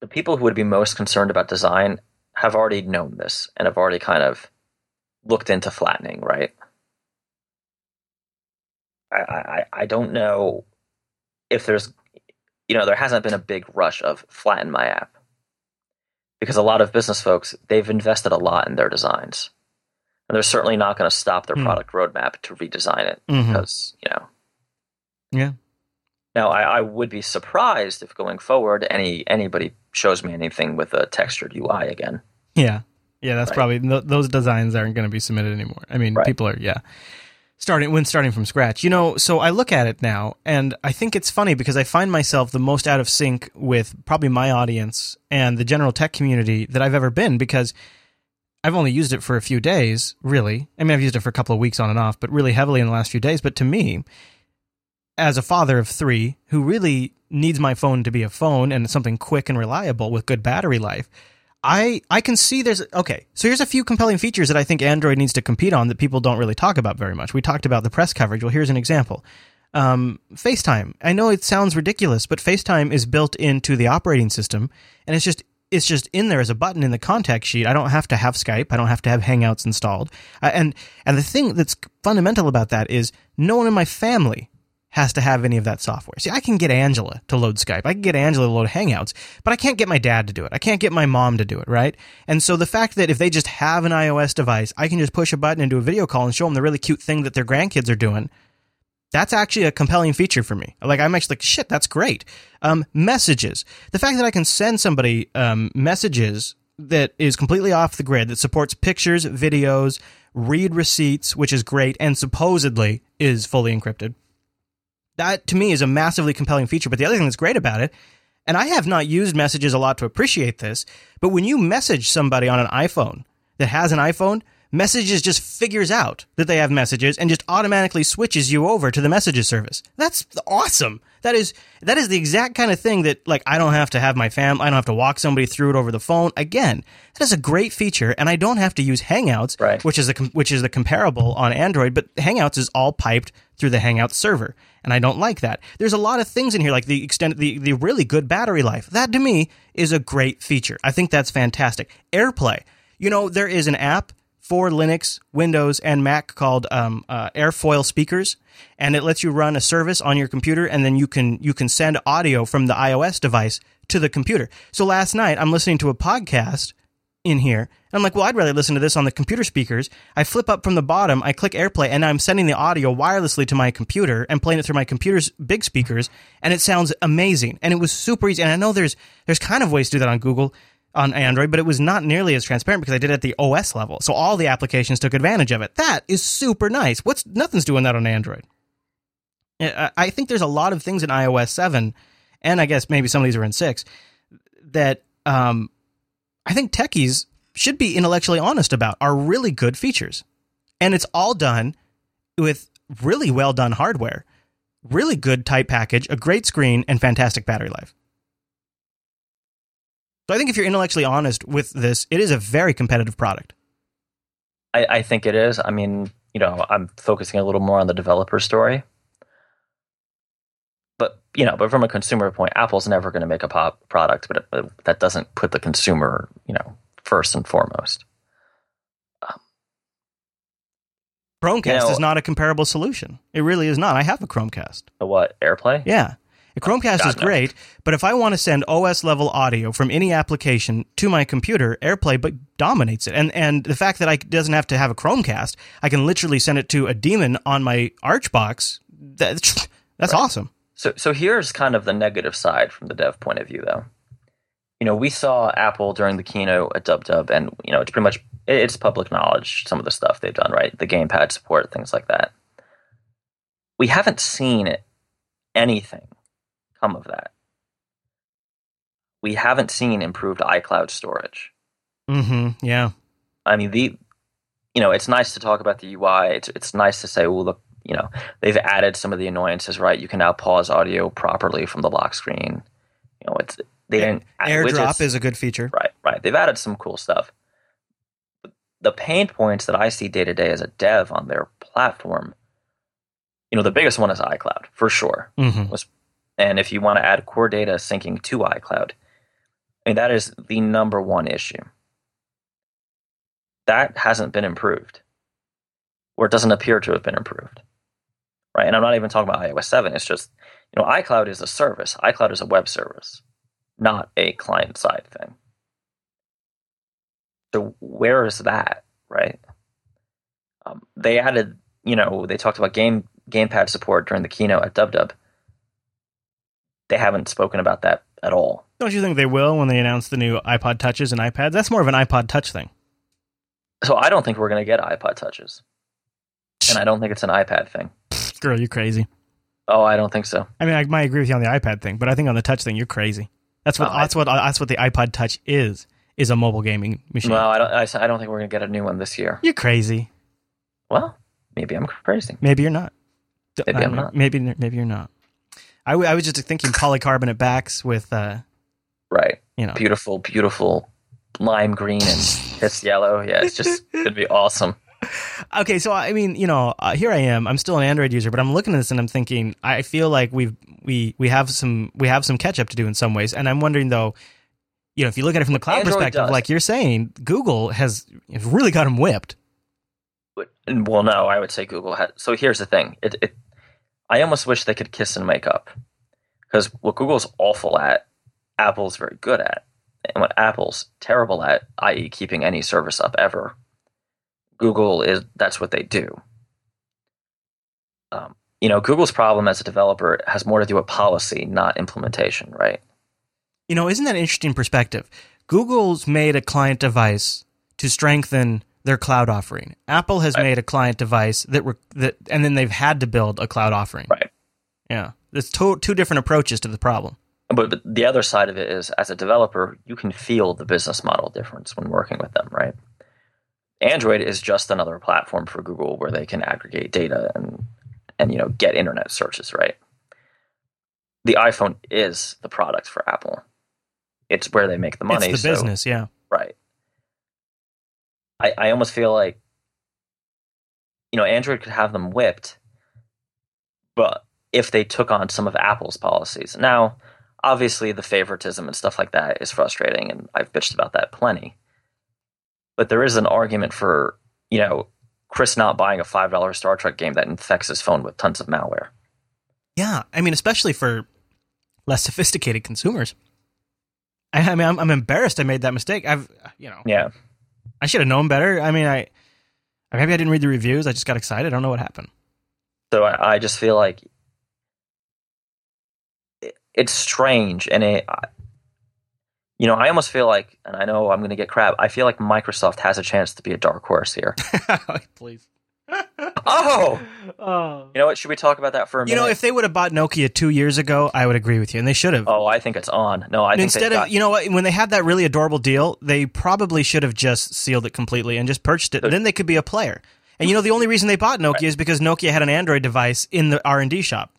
the people who would be most concerned about design have already known this and have already kind of looked into flattening, right? I, I, I don't know if there's, you know, there hasn't been a big rush of flatten my app because a lot of business folks, they've invested a lot in their designs. And they're certainly not going to stop their Hmm. product roadmap to redesign it Mhm. because, you know, Yeah. Now, I, I would be surprised if going forward any anybody shows me anything with a textured UI again. Yeah, yeah, that's Right. probably th- those designs aren't going to be submitted anymore. I mean, Right. people are yeah starting when starting from scratch. You know, so I look at it now, and I think it's funny because I find myself the most out of sync with probably my audience and the general tech community that I've ever been because. I've only used it for a few days, really. I mean, I've used it for a couple of weeks on and off, but really heavily in the last few days. But to me, as a father of three who really needs my phone to be a phone and something quick and reliable with good battery life, I I can see there's okay. So here's a few compelling features that I think Android needs to compete on that people don't really talk about very much. We talked about the press coverage. Well, here's an example. Um, FaceTime. I know it sounds ridiculous, but FaceTime is built into the operating system, and it's just it's just in there as a button in the contact sheet. I don't have to have Skype. I don't have to have Hangouts installed. And and the thing that's fundamental about that is no one in my family has to have any of that software. See, I can get Angela to load Skype. I can get Angela to load Hangouts, but I can't get my dad to do it. I can't get my mom to do it, right? And so the fact that if they just have an iOS device, I can just push a button and do a video call and show them the really cute thing that their grandkids are doing. That's actually a compelling feature for me. Like I'm actually like, shit, that's great. Um, messages. The fact that I can send somebody um, messages that is completely off the grid that supports pictures, videos, read receipts, which is great, and supposedly is fully encrypted that to me is a massively compelling feature. But the other thing that's great about it, and I have not used messages a lot to appreciate this, but when you message somebody on an iPhone that has an iPhone, messages just figures out that they have messages and just automatically switches you over to the messages service. That's awesome. That is that is the exact kind of thing that like I don't have to have my fam, I don't have to walk somebody through it over the phone. Again, that is a great feature, and I don't have to use Hangouts, Right. which is the which is the comparable on Android. But Hangouts is all piped through the Hangouts server, and I don't like that. There's a lot of things in here, like the extended, the the really good battery life. That to me is a great feature. I think that's fantastic. AirPlay. You know, there is an app for Linux, Windows, and Mac called um, uh, Airfoil speakers, and it lets you run a service on your computer, and then you can you can send audio from the iOS device to the computer. So last night I'm listening to a podcast in here, and I'm like, well, I'd rather listen to this on the computer speakers. I flip up from the bottom, I click AirPlay, and I'm sending the audio wirelessly to my computer and playing it through my computer's big speakers, and it sounds amazing. And it was super easy. And I know there's there's kind of ways to do that on Google on Android, but it was not nearly as transparent because I did it at the OS level. So all the applications took advantage of it. That is super nice. What's nothing's doing that on Android. I think there's a lot of things in iOS 7, and I guess maybe some of these are in 6, that um, I think techies should be intellectually honest about are really good features. And it's all done with really well done hardware, really good type package, a great screen, and fantastic battery life. So I think if you're intellectually honest with this, it is a very competitive product. I, I think it is. I mean, you know, I'm focusing a little more on the developer story. But you know, but from a consumer point, Apple's never going to make a pop product, but, it, but that doesn't put the consumer, you know, first and foremost. Um, Chromecast You know- is not a comparable solution. It really is not. I have a Chromecast. A what AirPlay? Yeah. A Chromecast oh, God, is no. great, but if I want to send OS level audio from any application to my computer, AirPlay but dominates it. And and the fact that I doesn't have to have a Chromecast, I can literally send it to a daemon on my Archbox. That's that's Right. awesome. So so here's kind of the negative side from the dev point of view, though. You know, we saw Apple during the keynote at Dub Dub, and you know, it's pretty much it's public knowledge. Some of the stuff they've done, right? The gamepad support, things like that. We haven't seen anything come of that. We haven't seen improved iCloud storage. Mm-hmm. Yeah. I mean, the you know, it's nice to talk about the UI. It's it's nice to say, well, look, you know, they've added some of the annoyances, right? You can now pause audio properly from the lock screen. You know, it's they didn't add AirDrop widgets. is a good feature. right, right. They've added some cool stuff. The pain points that I see day to day as a dev on their platform, you know, the biggest one is iCloud for sure. Mm-hmm. And if you want to add core data syncing to iCloud, I mean, that is the number one issue. That hasn't been improved, or it doesn't appear to have been improved. Right. And I'm not even talking about iOS 7. It's just, you know, iCloud is a service, iCloud is a web service, not a client side thing. So where is that? Right. Um, they added, you know, they talked about game gamepad support during the keynote at DubDub they haven't spoken about that at all. Don't you think they will when they announce the new iPod Touches and iPads? That's more of an iPod Touch thing. So I don't think we're going to get iPod touches, and I don't think it's an iPad thing. Girl, you're crazy. Oh, I don't think so. I mean, I might agree with you on the iPad thing, but I think on the Touch thing, you're crazy. That's what Oh, I- that's what that's what the iPod Touch is is a mobile gaming machine. Well, I don't. I, I don't think we're going to get a new one this year. you're crazy. Well, maybe I'm crazy. Maybe you're not. Maybe I'm know. not. Maybe maybe you're not. I, w- I was just thinking polycarbonate backs with uh Right. you know Beautiful, beautiful lime green and it's yellow. Yeah, it's just going to be awesome. okay so i mean you know uh, here i am i'm still an android user but i'm looking at this and i'm thinking i feel like we've we we have some we have some catch up to do in some ways and i'm wondering though you know if you look at it from the cloud Android perspective does. like you're saying google has has really got them whipped Well, no, I would say Google had. So here's the thing. It, it I almost wish they could kiss and make up, because what Google's awful at, Apple's very good at, and what Apple's terrible at, i.e., keeping any service up ever, Google is that's what they do. Um, you know, Google's problem as a developer has more to do with policy, not implementation, right? you know isn't that an interesting perspective google's made a client device to strengthen their cloud offering apple has Right. made a client device that re- that and then they've had to build a cloud offering Right. yeah there's two two different approaches to the problem But, but the other side of it is, as a developer, you can feel the business model difference when working with them, right? Android is just another platform for Google where they can aggregate data and and you know get internet searches, right? The iPhone is the product for Apple. It's where they make the money. it's the so- business yeah? I I almost feel like you know Android could have them whipped, but if they took on some of Apple's policies. Now, obviously, the favoritism and stuff like that is frustrating, and I've bitched about that plenty. But there is an argument for you know Chris not buying a five dollar Star Trek game that infects his phone with tons of malware. Yeah, I mean, especially for less sophisticated consumers. I, I mean, I'm, I'm embarrassed I made that mistake. I've, you know, Yeah, I should have known better. I mean, I maybe I didn't read the reviews. I just got excited. I don't know what happened. so I, I just feel like it, it's strange, and it. I- You know, I almost feel like, and I know I'm going to get crap. I feel like Microsoft has a chance to be a dark horse here. Please. Oh, Oh. you know what? Should we talk about that for a minute? You know, if they would have bought Nokia two years ago, I would agree with you, and they should have. oh, I think it's on. No, I think Instead they've of, got- you know what, when they had that really adorable deal, they probably should have just sealed it completely and just purchased it. Then they could be a player. And you know, the only reason they bought Nokia is because Nokia had an Android device in the R and D shop.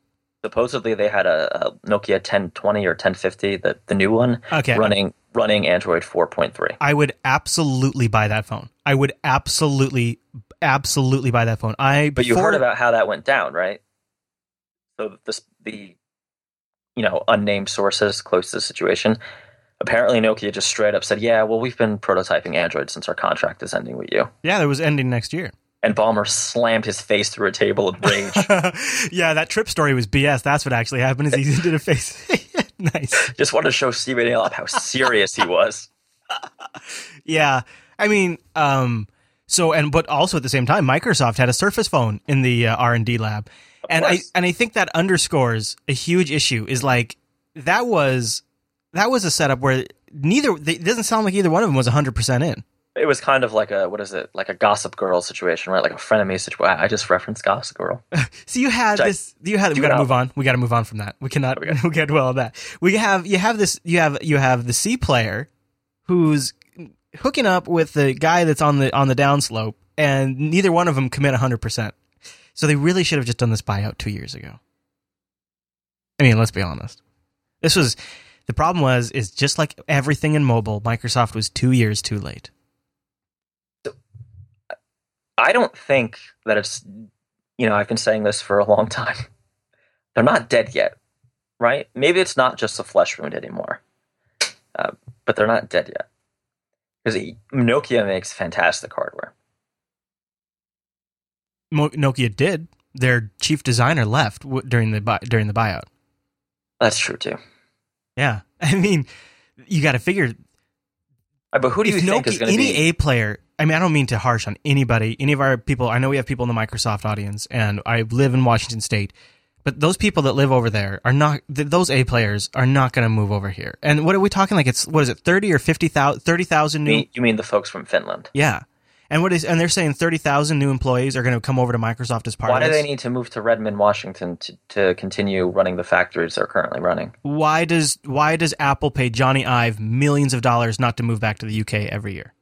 supposedly they had a, a Nokia 1020 or 1050, the the new one, Okay. running running Android 4.3. I would absolutely buy that phone. I would absolutely, absolutely buy that phone. I But you heard about how that went down, right? So this the you know unnamed sources close to the situation. Apparently, Nokia just straight up said, "Yeah, well, we've been prototyping Android since our contract is ending with you." Yeah, that was ending next year. And Ballmer slammed his face through a table in rage. yeah, that trip story was BS. That's what actually happened. Is he did a face. nice. just wanted to show Stephen A. up how serious he was. Yeah, I mean, um, so and but also at the same time, Microsoft had a Surface phone in the uh, R and D lab, and I and I think that underscores a huge issue. Is like that was that was a setup where neither it doesn't sound like either one of them was hundred percent in. It was kind of like a what is it? Like a Gossip Girl situation, right? Like a frenemy situation. I just referenced Gossip Girl. So you had this. You had. We got to move on. We got to move on from that. We cannot. We can't dwell on that. We have. You have this. You have. You have the C player, who's hooking up with the guy that's on the on the downslope, and neither one of them commit hundred percent. So they really should have just done this buyout two years ago. I mean, let's be honest. This was the problem. Was is just like everything in mobile, Microsoft was two years too late. I don't think that it's, you know, I've been saying this for a long time. They're not dead yet, right? Maybe it's not just a flesh wound anymore, uh, but they're not dead yet. Because Nokia makes fantastic hardware. Mo- Nokia did. Their chief designer left w- during the buy- during the buyout. That's true too. Yeah, I mean, you got to figure Uh, But who do you think Nokia, is going to any? A player. I mean, I don't mean to harsh on anybody. Any of our people. I know we have people in the Microsoft audience, and I live in Washington State. But those people that live over there are not. Th- those A players are not going to move over here. And what are we talking? Like it's what is it? Thirty or fifty thousand? Thirty thousand You new. mean, you mean the folks from Finland? Yeah. And what is? And they're saying thirty thousand new employees are going to come over to Microsoft as part of. Why of do they need to move to Redmond, Washington to, to continue running the factories they're currently running? why does Why does Apple pay Jony Ive millions of dollars not to move back to the UK every year?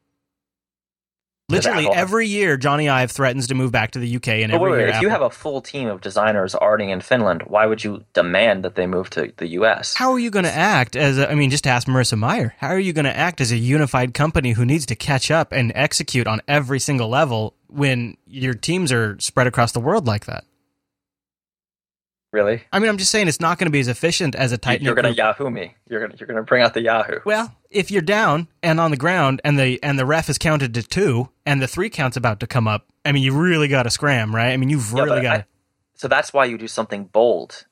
Literally every year, Jony Ive threatens to move back to the UK, and But every wait, year, if you have a full team of designers already in Finland, why would you demand that they move to the U.S.? How are you going to act as a, I mean, just ask Marissa Mayer. How are you going to act as a unified company who needs to catch up and execute on every single level when your teams are spread across the world like that? Really? I mean, I'm just saying it's not going to be as efficient as a tight You're going to Yahoo me. You're going to you're going to bring out the Yahoo. Well, if you're down and on the ground and the and the ref is counted to two and the three count's about to come up, I mean, you really got to scram, right? I mean, you've Yeah, really got to. So that's why you do something bold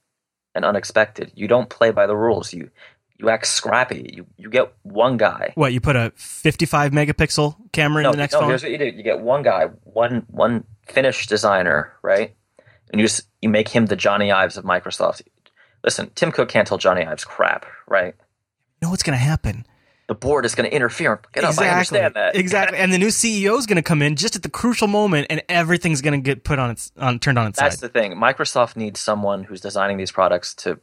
and unexpected. You don't play by the rules. You you act scrappy. You you get one guy. What you put a 55 megapixel camera No, in the next no, phone? here's what you do. You get one guy, one one Finnish designer, right? And you just you make him the Jony Ives of Microsoft. Listen, Tim Cook can't tell Jony Ives crap, right? You know what's going to happen? The board is going to interfere fuck it up. I understand that. Exactly. And the new CEO is going to come in just at the crucial moment, and everything's going to get put on its on turned on its That's side. the thing. Microsoft needs someone who's designing these products to,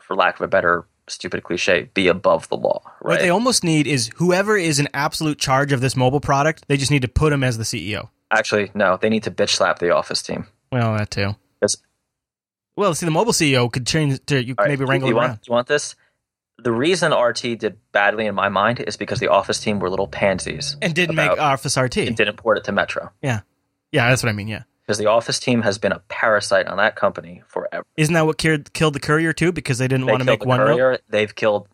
for lack of a better stupid cliche, be above the law, Right? What they almost need is whoever is in absolute charge of this mobile product. They just need to put him as the CEO. Actually, no. They need to bitch slap the Office team. Well, that too. 'Cause- Well, see, the mobile CEO could change to you All maybe wrangle you him want, around. You want this? The reason RT did badly in my mind is because the Office team were little pansies And didn't about- make Office RT. and didn't port it to Metro. Yeah, yeah, that's what I mean. Yeah, Because the Office team has been a parasite on that company forever. isn't that what killed, killed the Courier too? Because they didn't They want to make the OneNote. Courier. They've killed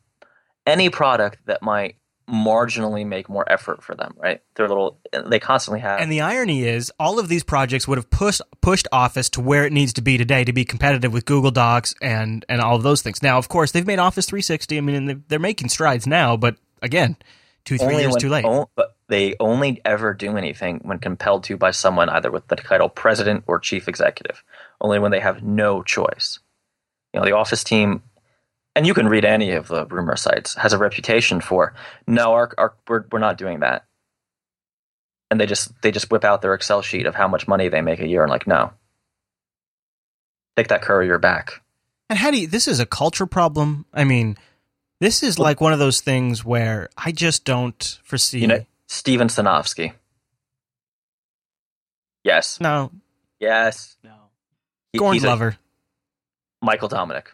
any product that might marginally make more effort for them. Right? They're a little. They constantly have. And the irony is, all of these projects would have pushed pushed Office to where it needs to be today to be competitive with Google Docs and and all of those things. Now, of course, they've made Office 360. I mean, they're- they're making strides now, but again, two three only years when- too late. o- but they only ever do anything when compelled to by someone either with the title president or chief executive. Only when they have no choice. You know, the office team. And you can read any of the rumor sites, has a reputation for no, our, our we're we're not doing that. And they just they just whip out their Excel sheet of how much money they make a year and like, no. Take that courier back. And how do you, this is a culture problem. I mean, this is like one of those things where I just don't foresee. You know, Steven Sinofsky. Yes. no, Yes. No. He- Gorn he's a- lover. Michael Dominick.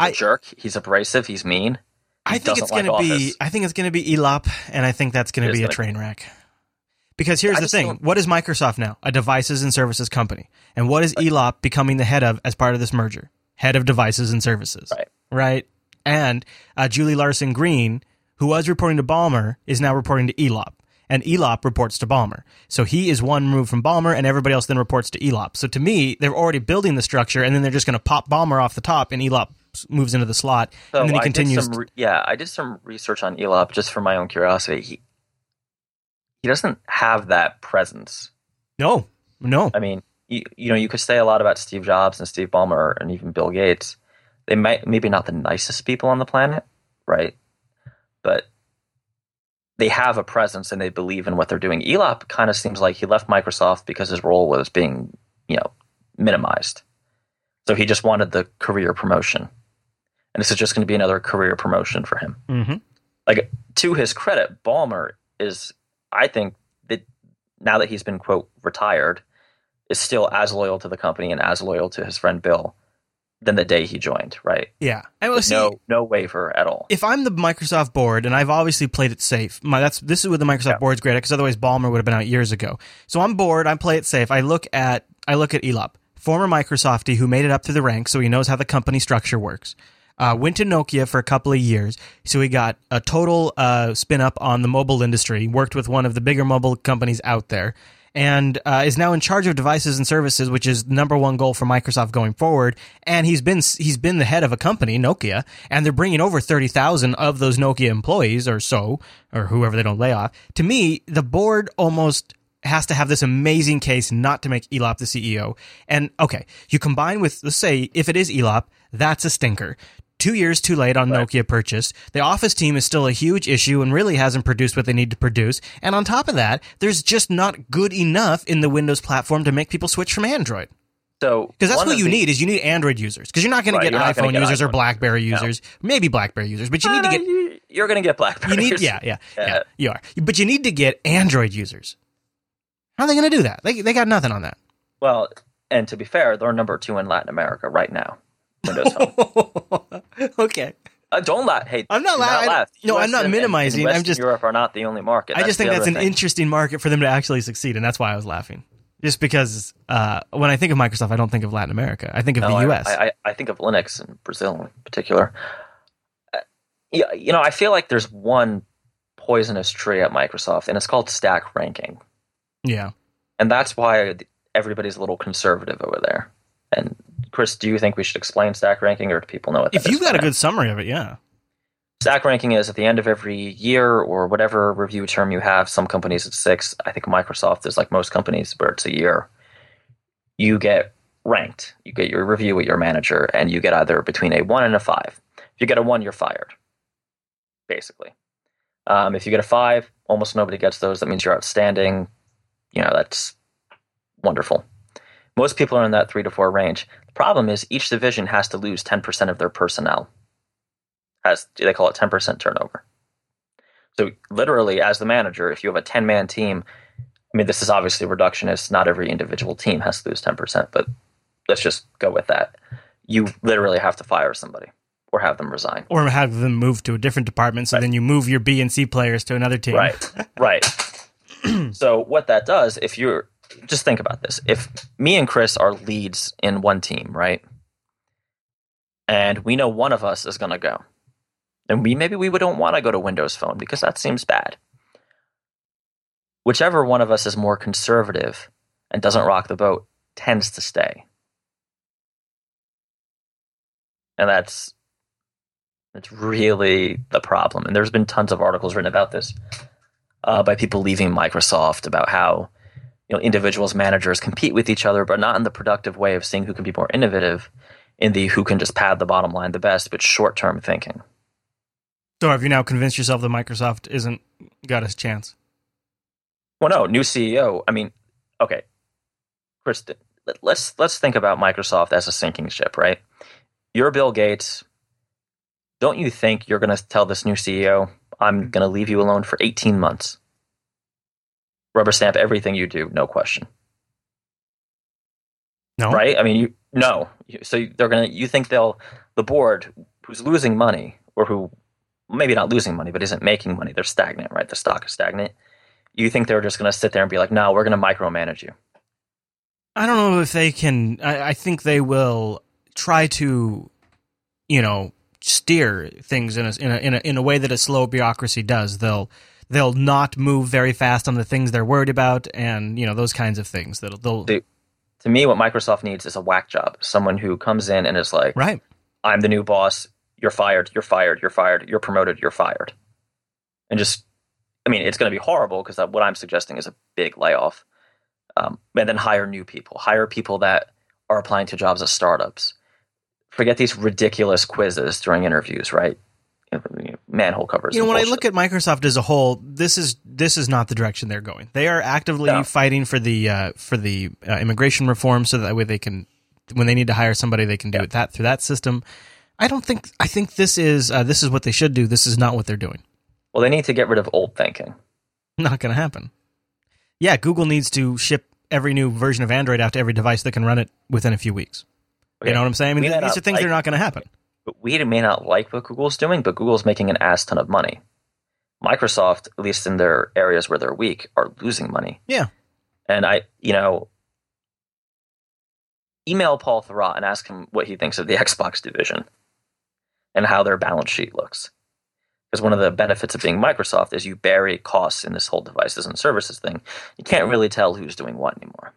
He's I- a jerk. He's abrasive. He's mean. I think it's doesn't going like to be. I think it's going to be ELOP, and I think that's going to be a train wreck. Because here's I the thing: what is Microsoft now? A devices and services company, and what is ELOP becoming the head of as part of this merger? Head of devices and services, Right. Right. And uh, Julie Larson Green, who was reporting to Ballmer, is now reporting to ELOP, and ELOP reports to Ballmer. So he is one move from Ballmer, and everybody else then reports to ELOP. So to me, they're already building the structure, and then they're just going to pop Ballmer off the top, and ELOP moves into the slot, So and then he I did continues. re- yeah, I did some research on Elop just for my own curiosity. He he doesn't have that presence. no, no. I mean, you, you know, you could say a lot about Steve Jobs and Steve Ballmer and even Bill Gates. They might maybe not the nicest people on the planet, right? But they have a presence and they believe in what they're doing. Elop kind of seems like he left Microsoft because his role was being, you know, minimized. So he just wanted the career promotion. And this is just going to be another career promotion for him hmm like to his credit, Ballmer is, I think that now that he's been quote retired, is still as loyal to the company and as loyal to his friend Bill than the day he joined. Right? Yeah. I will see. no, no waiver at all. if I'm the Microsoft board, and I've obviously played it safe, my that's this is where the Microsoft Yeah. board's great because otherwise Ballmer would have been out years ago. So I'm bored. I play it safe. I look at I look at Elop, former Microsofty who made it up through the ranks, so he knows how the company structure works. Uh, went to Nokia for a couple of years, so he got a total uh, spin up on the mobile industry. Worked with one of the bigger mobile companies out there, and uh, is now in charge of devices and services, which is number one goal for Microsoft going forward. And he's been he's been the head of a company, Nokia, and they're bringing over thirty thousand of those Nokia employees or so, or whoever they don't lay off. To me, the board almost has to have this amazing case not to make Elop the CEO. And okay, you combine with let's say if it is Elop, that's a stinker. Two years too late on Nokia purchase. The Office team is still a huge issue and really hasn't produced what they need to produce. And on top of that, there's just not good enough in the Windows platform to make people switch from Android. So Because that's what you the- need is you need Android users. Because you're not going Right, to get you're not gonna iPhone get users or. BlackBerry users, maybe BlackBerry users, but you need to Uh, get you- You're going to get BlackBerry. you need yeah, yeah, yeah, Yeah. you are. But you need to get Android users. How are they going to do that? They they got nothing on that. Well, and to be fair, they're number two in Latin America right now. Windows Phone. okay. Uh, don't laugh. Hey, I'm not do la- I- laugh. no, I'm not minimizing. I'm just- Europe are not the only market. I just think that's an thing. interesting market for them to actually succeed, and that's why I was laughing. Just because uh, when I think of Microsoft, I don't think of Latin America. I think of No, the U.S. I, I, I think of Linux in Brazil in particular. Uh, yeah, you know, I feel like there's one poisonous tree at Microsoft, and it's called stack ranking, yeah. and that's why everybody's a little conservative over there. And Chris, do you think we should explain stack ranking, or do people know what? that If you've got a now? good summary of it, yeah. stack ranking is at the end of every year or whatever review term you have. Some companies it's six. I think Microsoft is like most companies where it's a year. You get ranked. You get your review with your manager, and you get either between a one and a five. If you get a one, you're fired. Basically, um, if you get a five, almost nobody gets those. That means you're outstanding. You know that's wonderful. Most people are in that three to four range. The problem is each division has to lose ten percent of their personnel has they call it 10% turnover. So literally as the manager, if you have a 10 man team, I mean this is obviously reductionist, not every individual team has to lose 10%, but let's just go with that. You literally have to fire somebody or have them resign. Or have them move to a different department, so Right. then you move your B and C players to another team. Right. Right. so what that does, if you're just think about this. If me and Chris are leads in one team, right? And we know one of us is going to go. And we maybe we don't want to go to Windows Phone because that seems bad. Whichever one of us is more conservative and doesn't rock the boat tends to stay. And that's that's really the problem. And there's been tons of articles written about this uh, by people leaving Microsoft about how you know individuals, managers compete with each other, but not in the productive way of seeing who can be more innovative. in the who can just pad the bottom line the best, but short term thinking. So have you now convinced yourself that Microsoft isn't got a chance? Well, no, new CEO. I mean, okay, Kristen, let's let's think about Microsoft as a sinking ship, right? You're Bill Gates. Don't you think you're going to tell this new CEO, "I'm hmm. going to leave you alone for 18 months"? Rubber stamp everything you do, no question. No, right? I mean, you no. So they're gonna. You think they'll the board who's losing money or who maybe not losing money but isn't making money? They're stagnant, right? The stock is stagnant. You think they're just gonna sit there and be like, no, we're gonna micromanage you? I don't know if they can. I, I think they will try to, you know, steer things in a, in a in a in a way that a slow bureaucracy does. They'll they'll not move very fast on the things they're worried about, and you know those kinds of things. That they'll. to me, what Microsoft needs is a whack job. Someone who comes in and is like, right, I'm the new boss. You're fired. You're fired. You're fired. You're promoted. You're fired. And just, I mean, it's going to be horrible because what I'm suggesting is a big layoff um, and then hire new people, hire people that are applying to jobs at startups. Forget these ridiculous quizzes during interviews, right? Manhole covers. You know, when bullshit. I look at Microsoft as a whole, this is this is not the direction they're going. They are actively no. fighting for the uh, for the uh, immigration reform, so that way they can, when they need to hire somebody, they can do yeah. it that through that system. I don't think. I think this is uh, this is what they should do. This is not what they're doing. Well, they need to get rid of old thinking. Not going to happen yeah, Google needs to ship every new version of Android out to every device that can run it within a few weeks. Okay. You know what I'm saying? I mean, these are things like, that are not going to happen. But we may not like what Google's doing, but Google's making an ass ton of money. Microsoft, at least in their areas where they're weak, are losing money. Yeah. And I, you know, email Paul Thurrott and ask him what he thinks of the Xbox division and how their balance sheet looks because one of the benefits of being Microsoft is you bury costs in this whole devices and services thing. You can't really tell who's doing what anymore.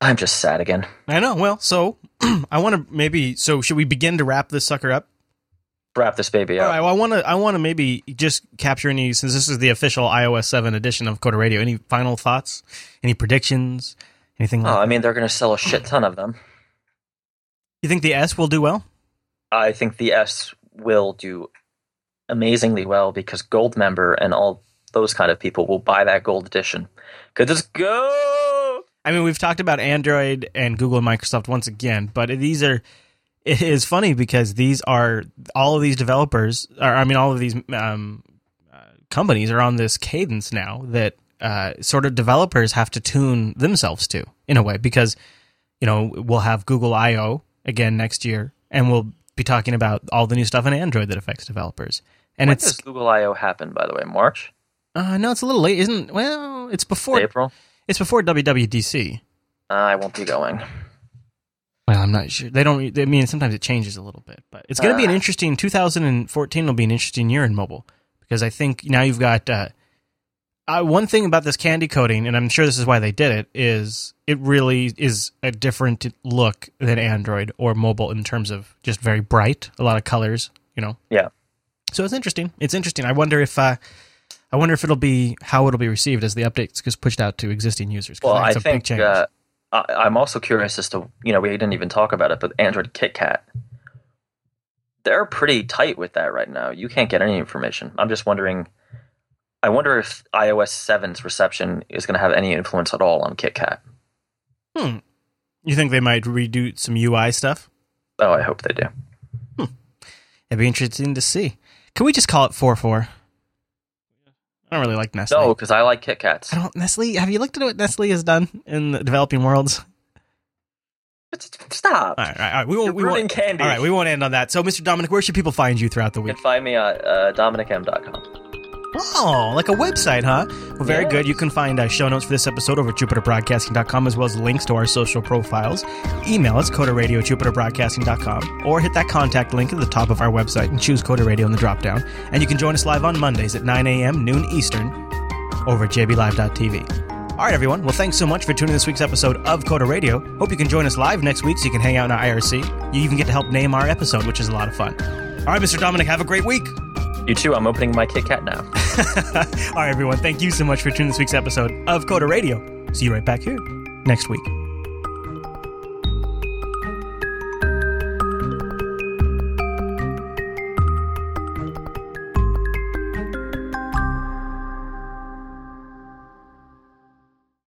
I'm just sad again. I know. Well, so I want to maybe. So should we begin to wrap this sucker up? Wrap this baby up. All right. Well, I want to. I want to maybe just capture any since this is the official iOS seven edition of Coder Radio. Any final thoughts? Any predictions? Anything? Oh, like oh, I mean, they're going to sell a shit ton of them. You think the S will do well? I think the S will do amazingly well because gold member and all those kind of people will buy that gold edition because it's go. I mean, we've talked about Android and Google and Microsoft once again, but these are. It is funny because these are all of these developers, or I mean, all of these um, uh, companies are on this cadence now that uh, sort of developers have to tune themselves to in a way because you know we'll have Google I/O again next year, and we'll be talking about all the new stuff in Android that affects developers. And when it's does Google I/O happen, by the way? March? Uh, no, it's a little late, isn't? Well, it's before April. It's before WWDC. Uh, I won't be going. Well, I'm not sure. They don't. I mean, sometimes it changes a little bit, but it's going to uh, be an interesting. 2014 will be an interesting year in mobile because I think now you've got uh, uh, one thing about this candy coating, and I'm sure this is why they did it, is it really is a different look than Android or mobile in terms of just very bright, a lot of colors, you know. Yeah. So it's interesting. It's interesting. I wonder if uh, I wonder if it'll be how it'll be received as the updates gets pushed out to existing users. Well, I think uh, I'm also curious as to you know we didn't even talk about it, but Android KitKat, they're pretty tight with that right now. You can't get any information. I'm just wondering I wonder if iOS 7's reception is going to have any influence at all on KitKat. Hmm. You think they might redo some UI stuff? Oh, I hope they do. Hmm. It'd be interesting to see. Can we just call it 4 4? I don't really like Nestle. No, because I like KitKats. I don't. Nestle. Have you looked at what Nestle has done in the developing worlds? Stop. All right, all right, all right. We won't. You're we won't. Candy. All right, we won't end on that. So, Mr. Dominick, where should people find you throughout the week? You can find me at uh, dominickm.com. Oh, like a website, huh? Well, very yeah. good. You can find uh, show notes for this episode over at jupiterbroadcasting.com as well as links to our social profiles. Email us, coderradio at jupiterbroadcasting.com, or hit that contact link at the top of our website and choose Coder Radio in the dropdown. And you can join us live on Mondays at 9 a.m., noon Eastern, over at jblive.tv. All right, everyone. Well, thanks so much for tuning in this week's episode of Coder Radio. Hope you can join us live next week so you can hang out in our IRC. You even get to help name our episode, which is a lot of fun. All right, Mr. Dominick, have a great week. You too. I'm opening my Kit Kat now. All right, everyone. Thank you so much for tuning this week's episode of Coder Radio. See you right back here next week.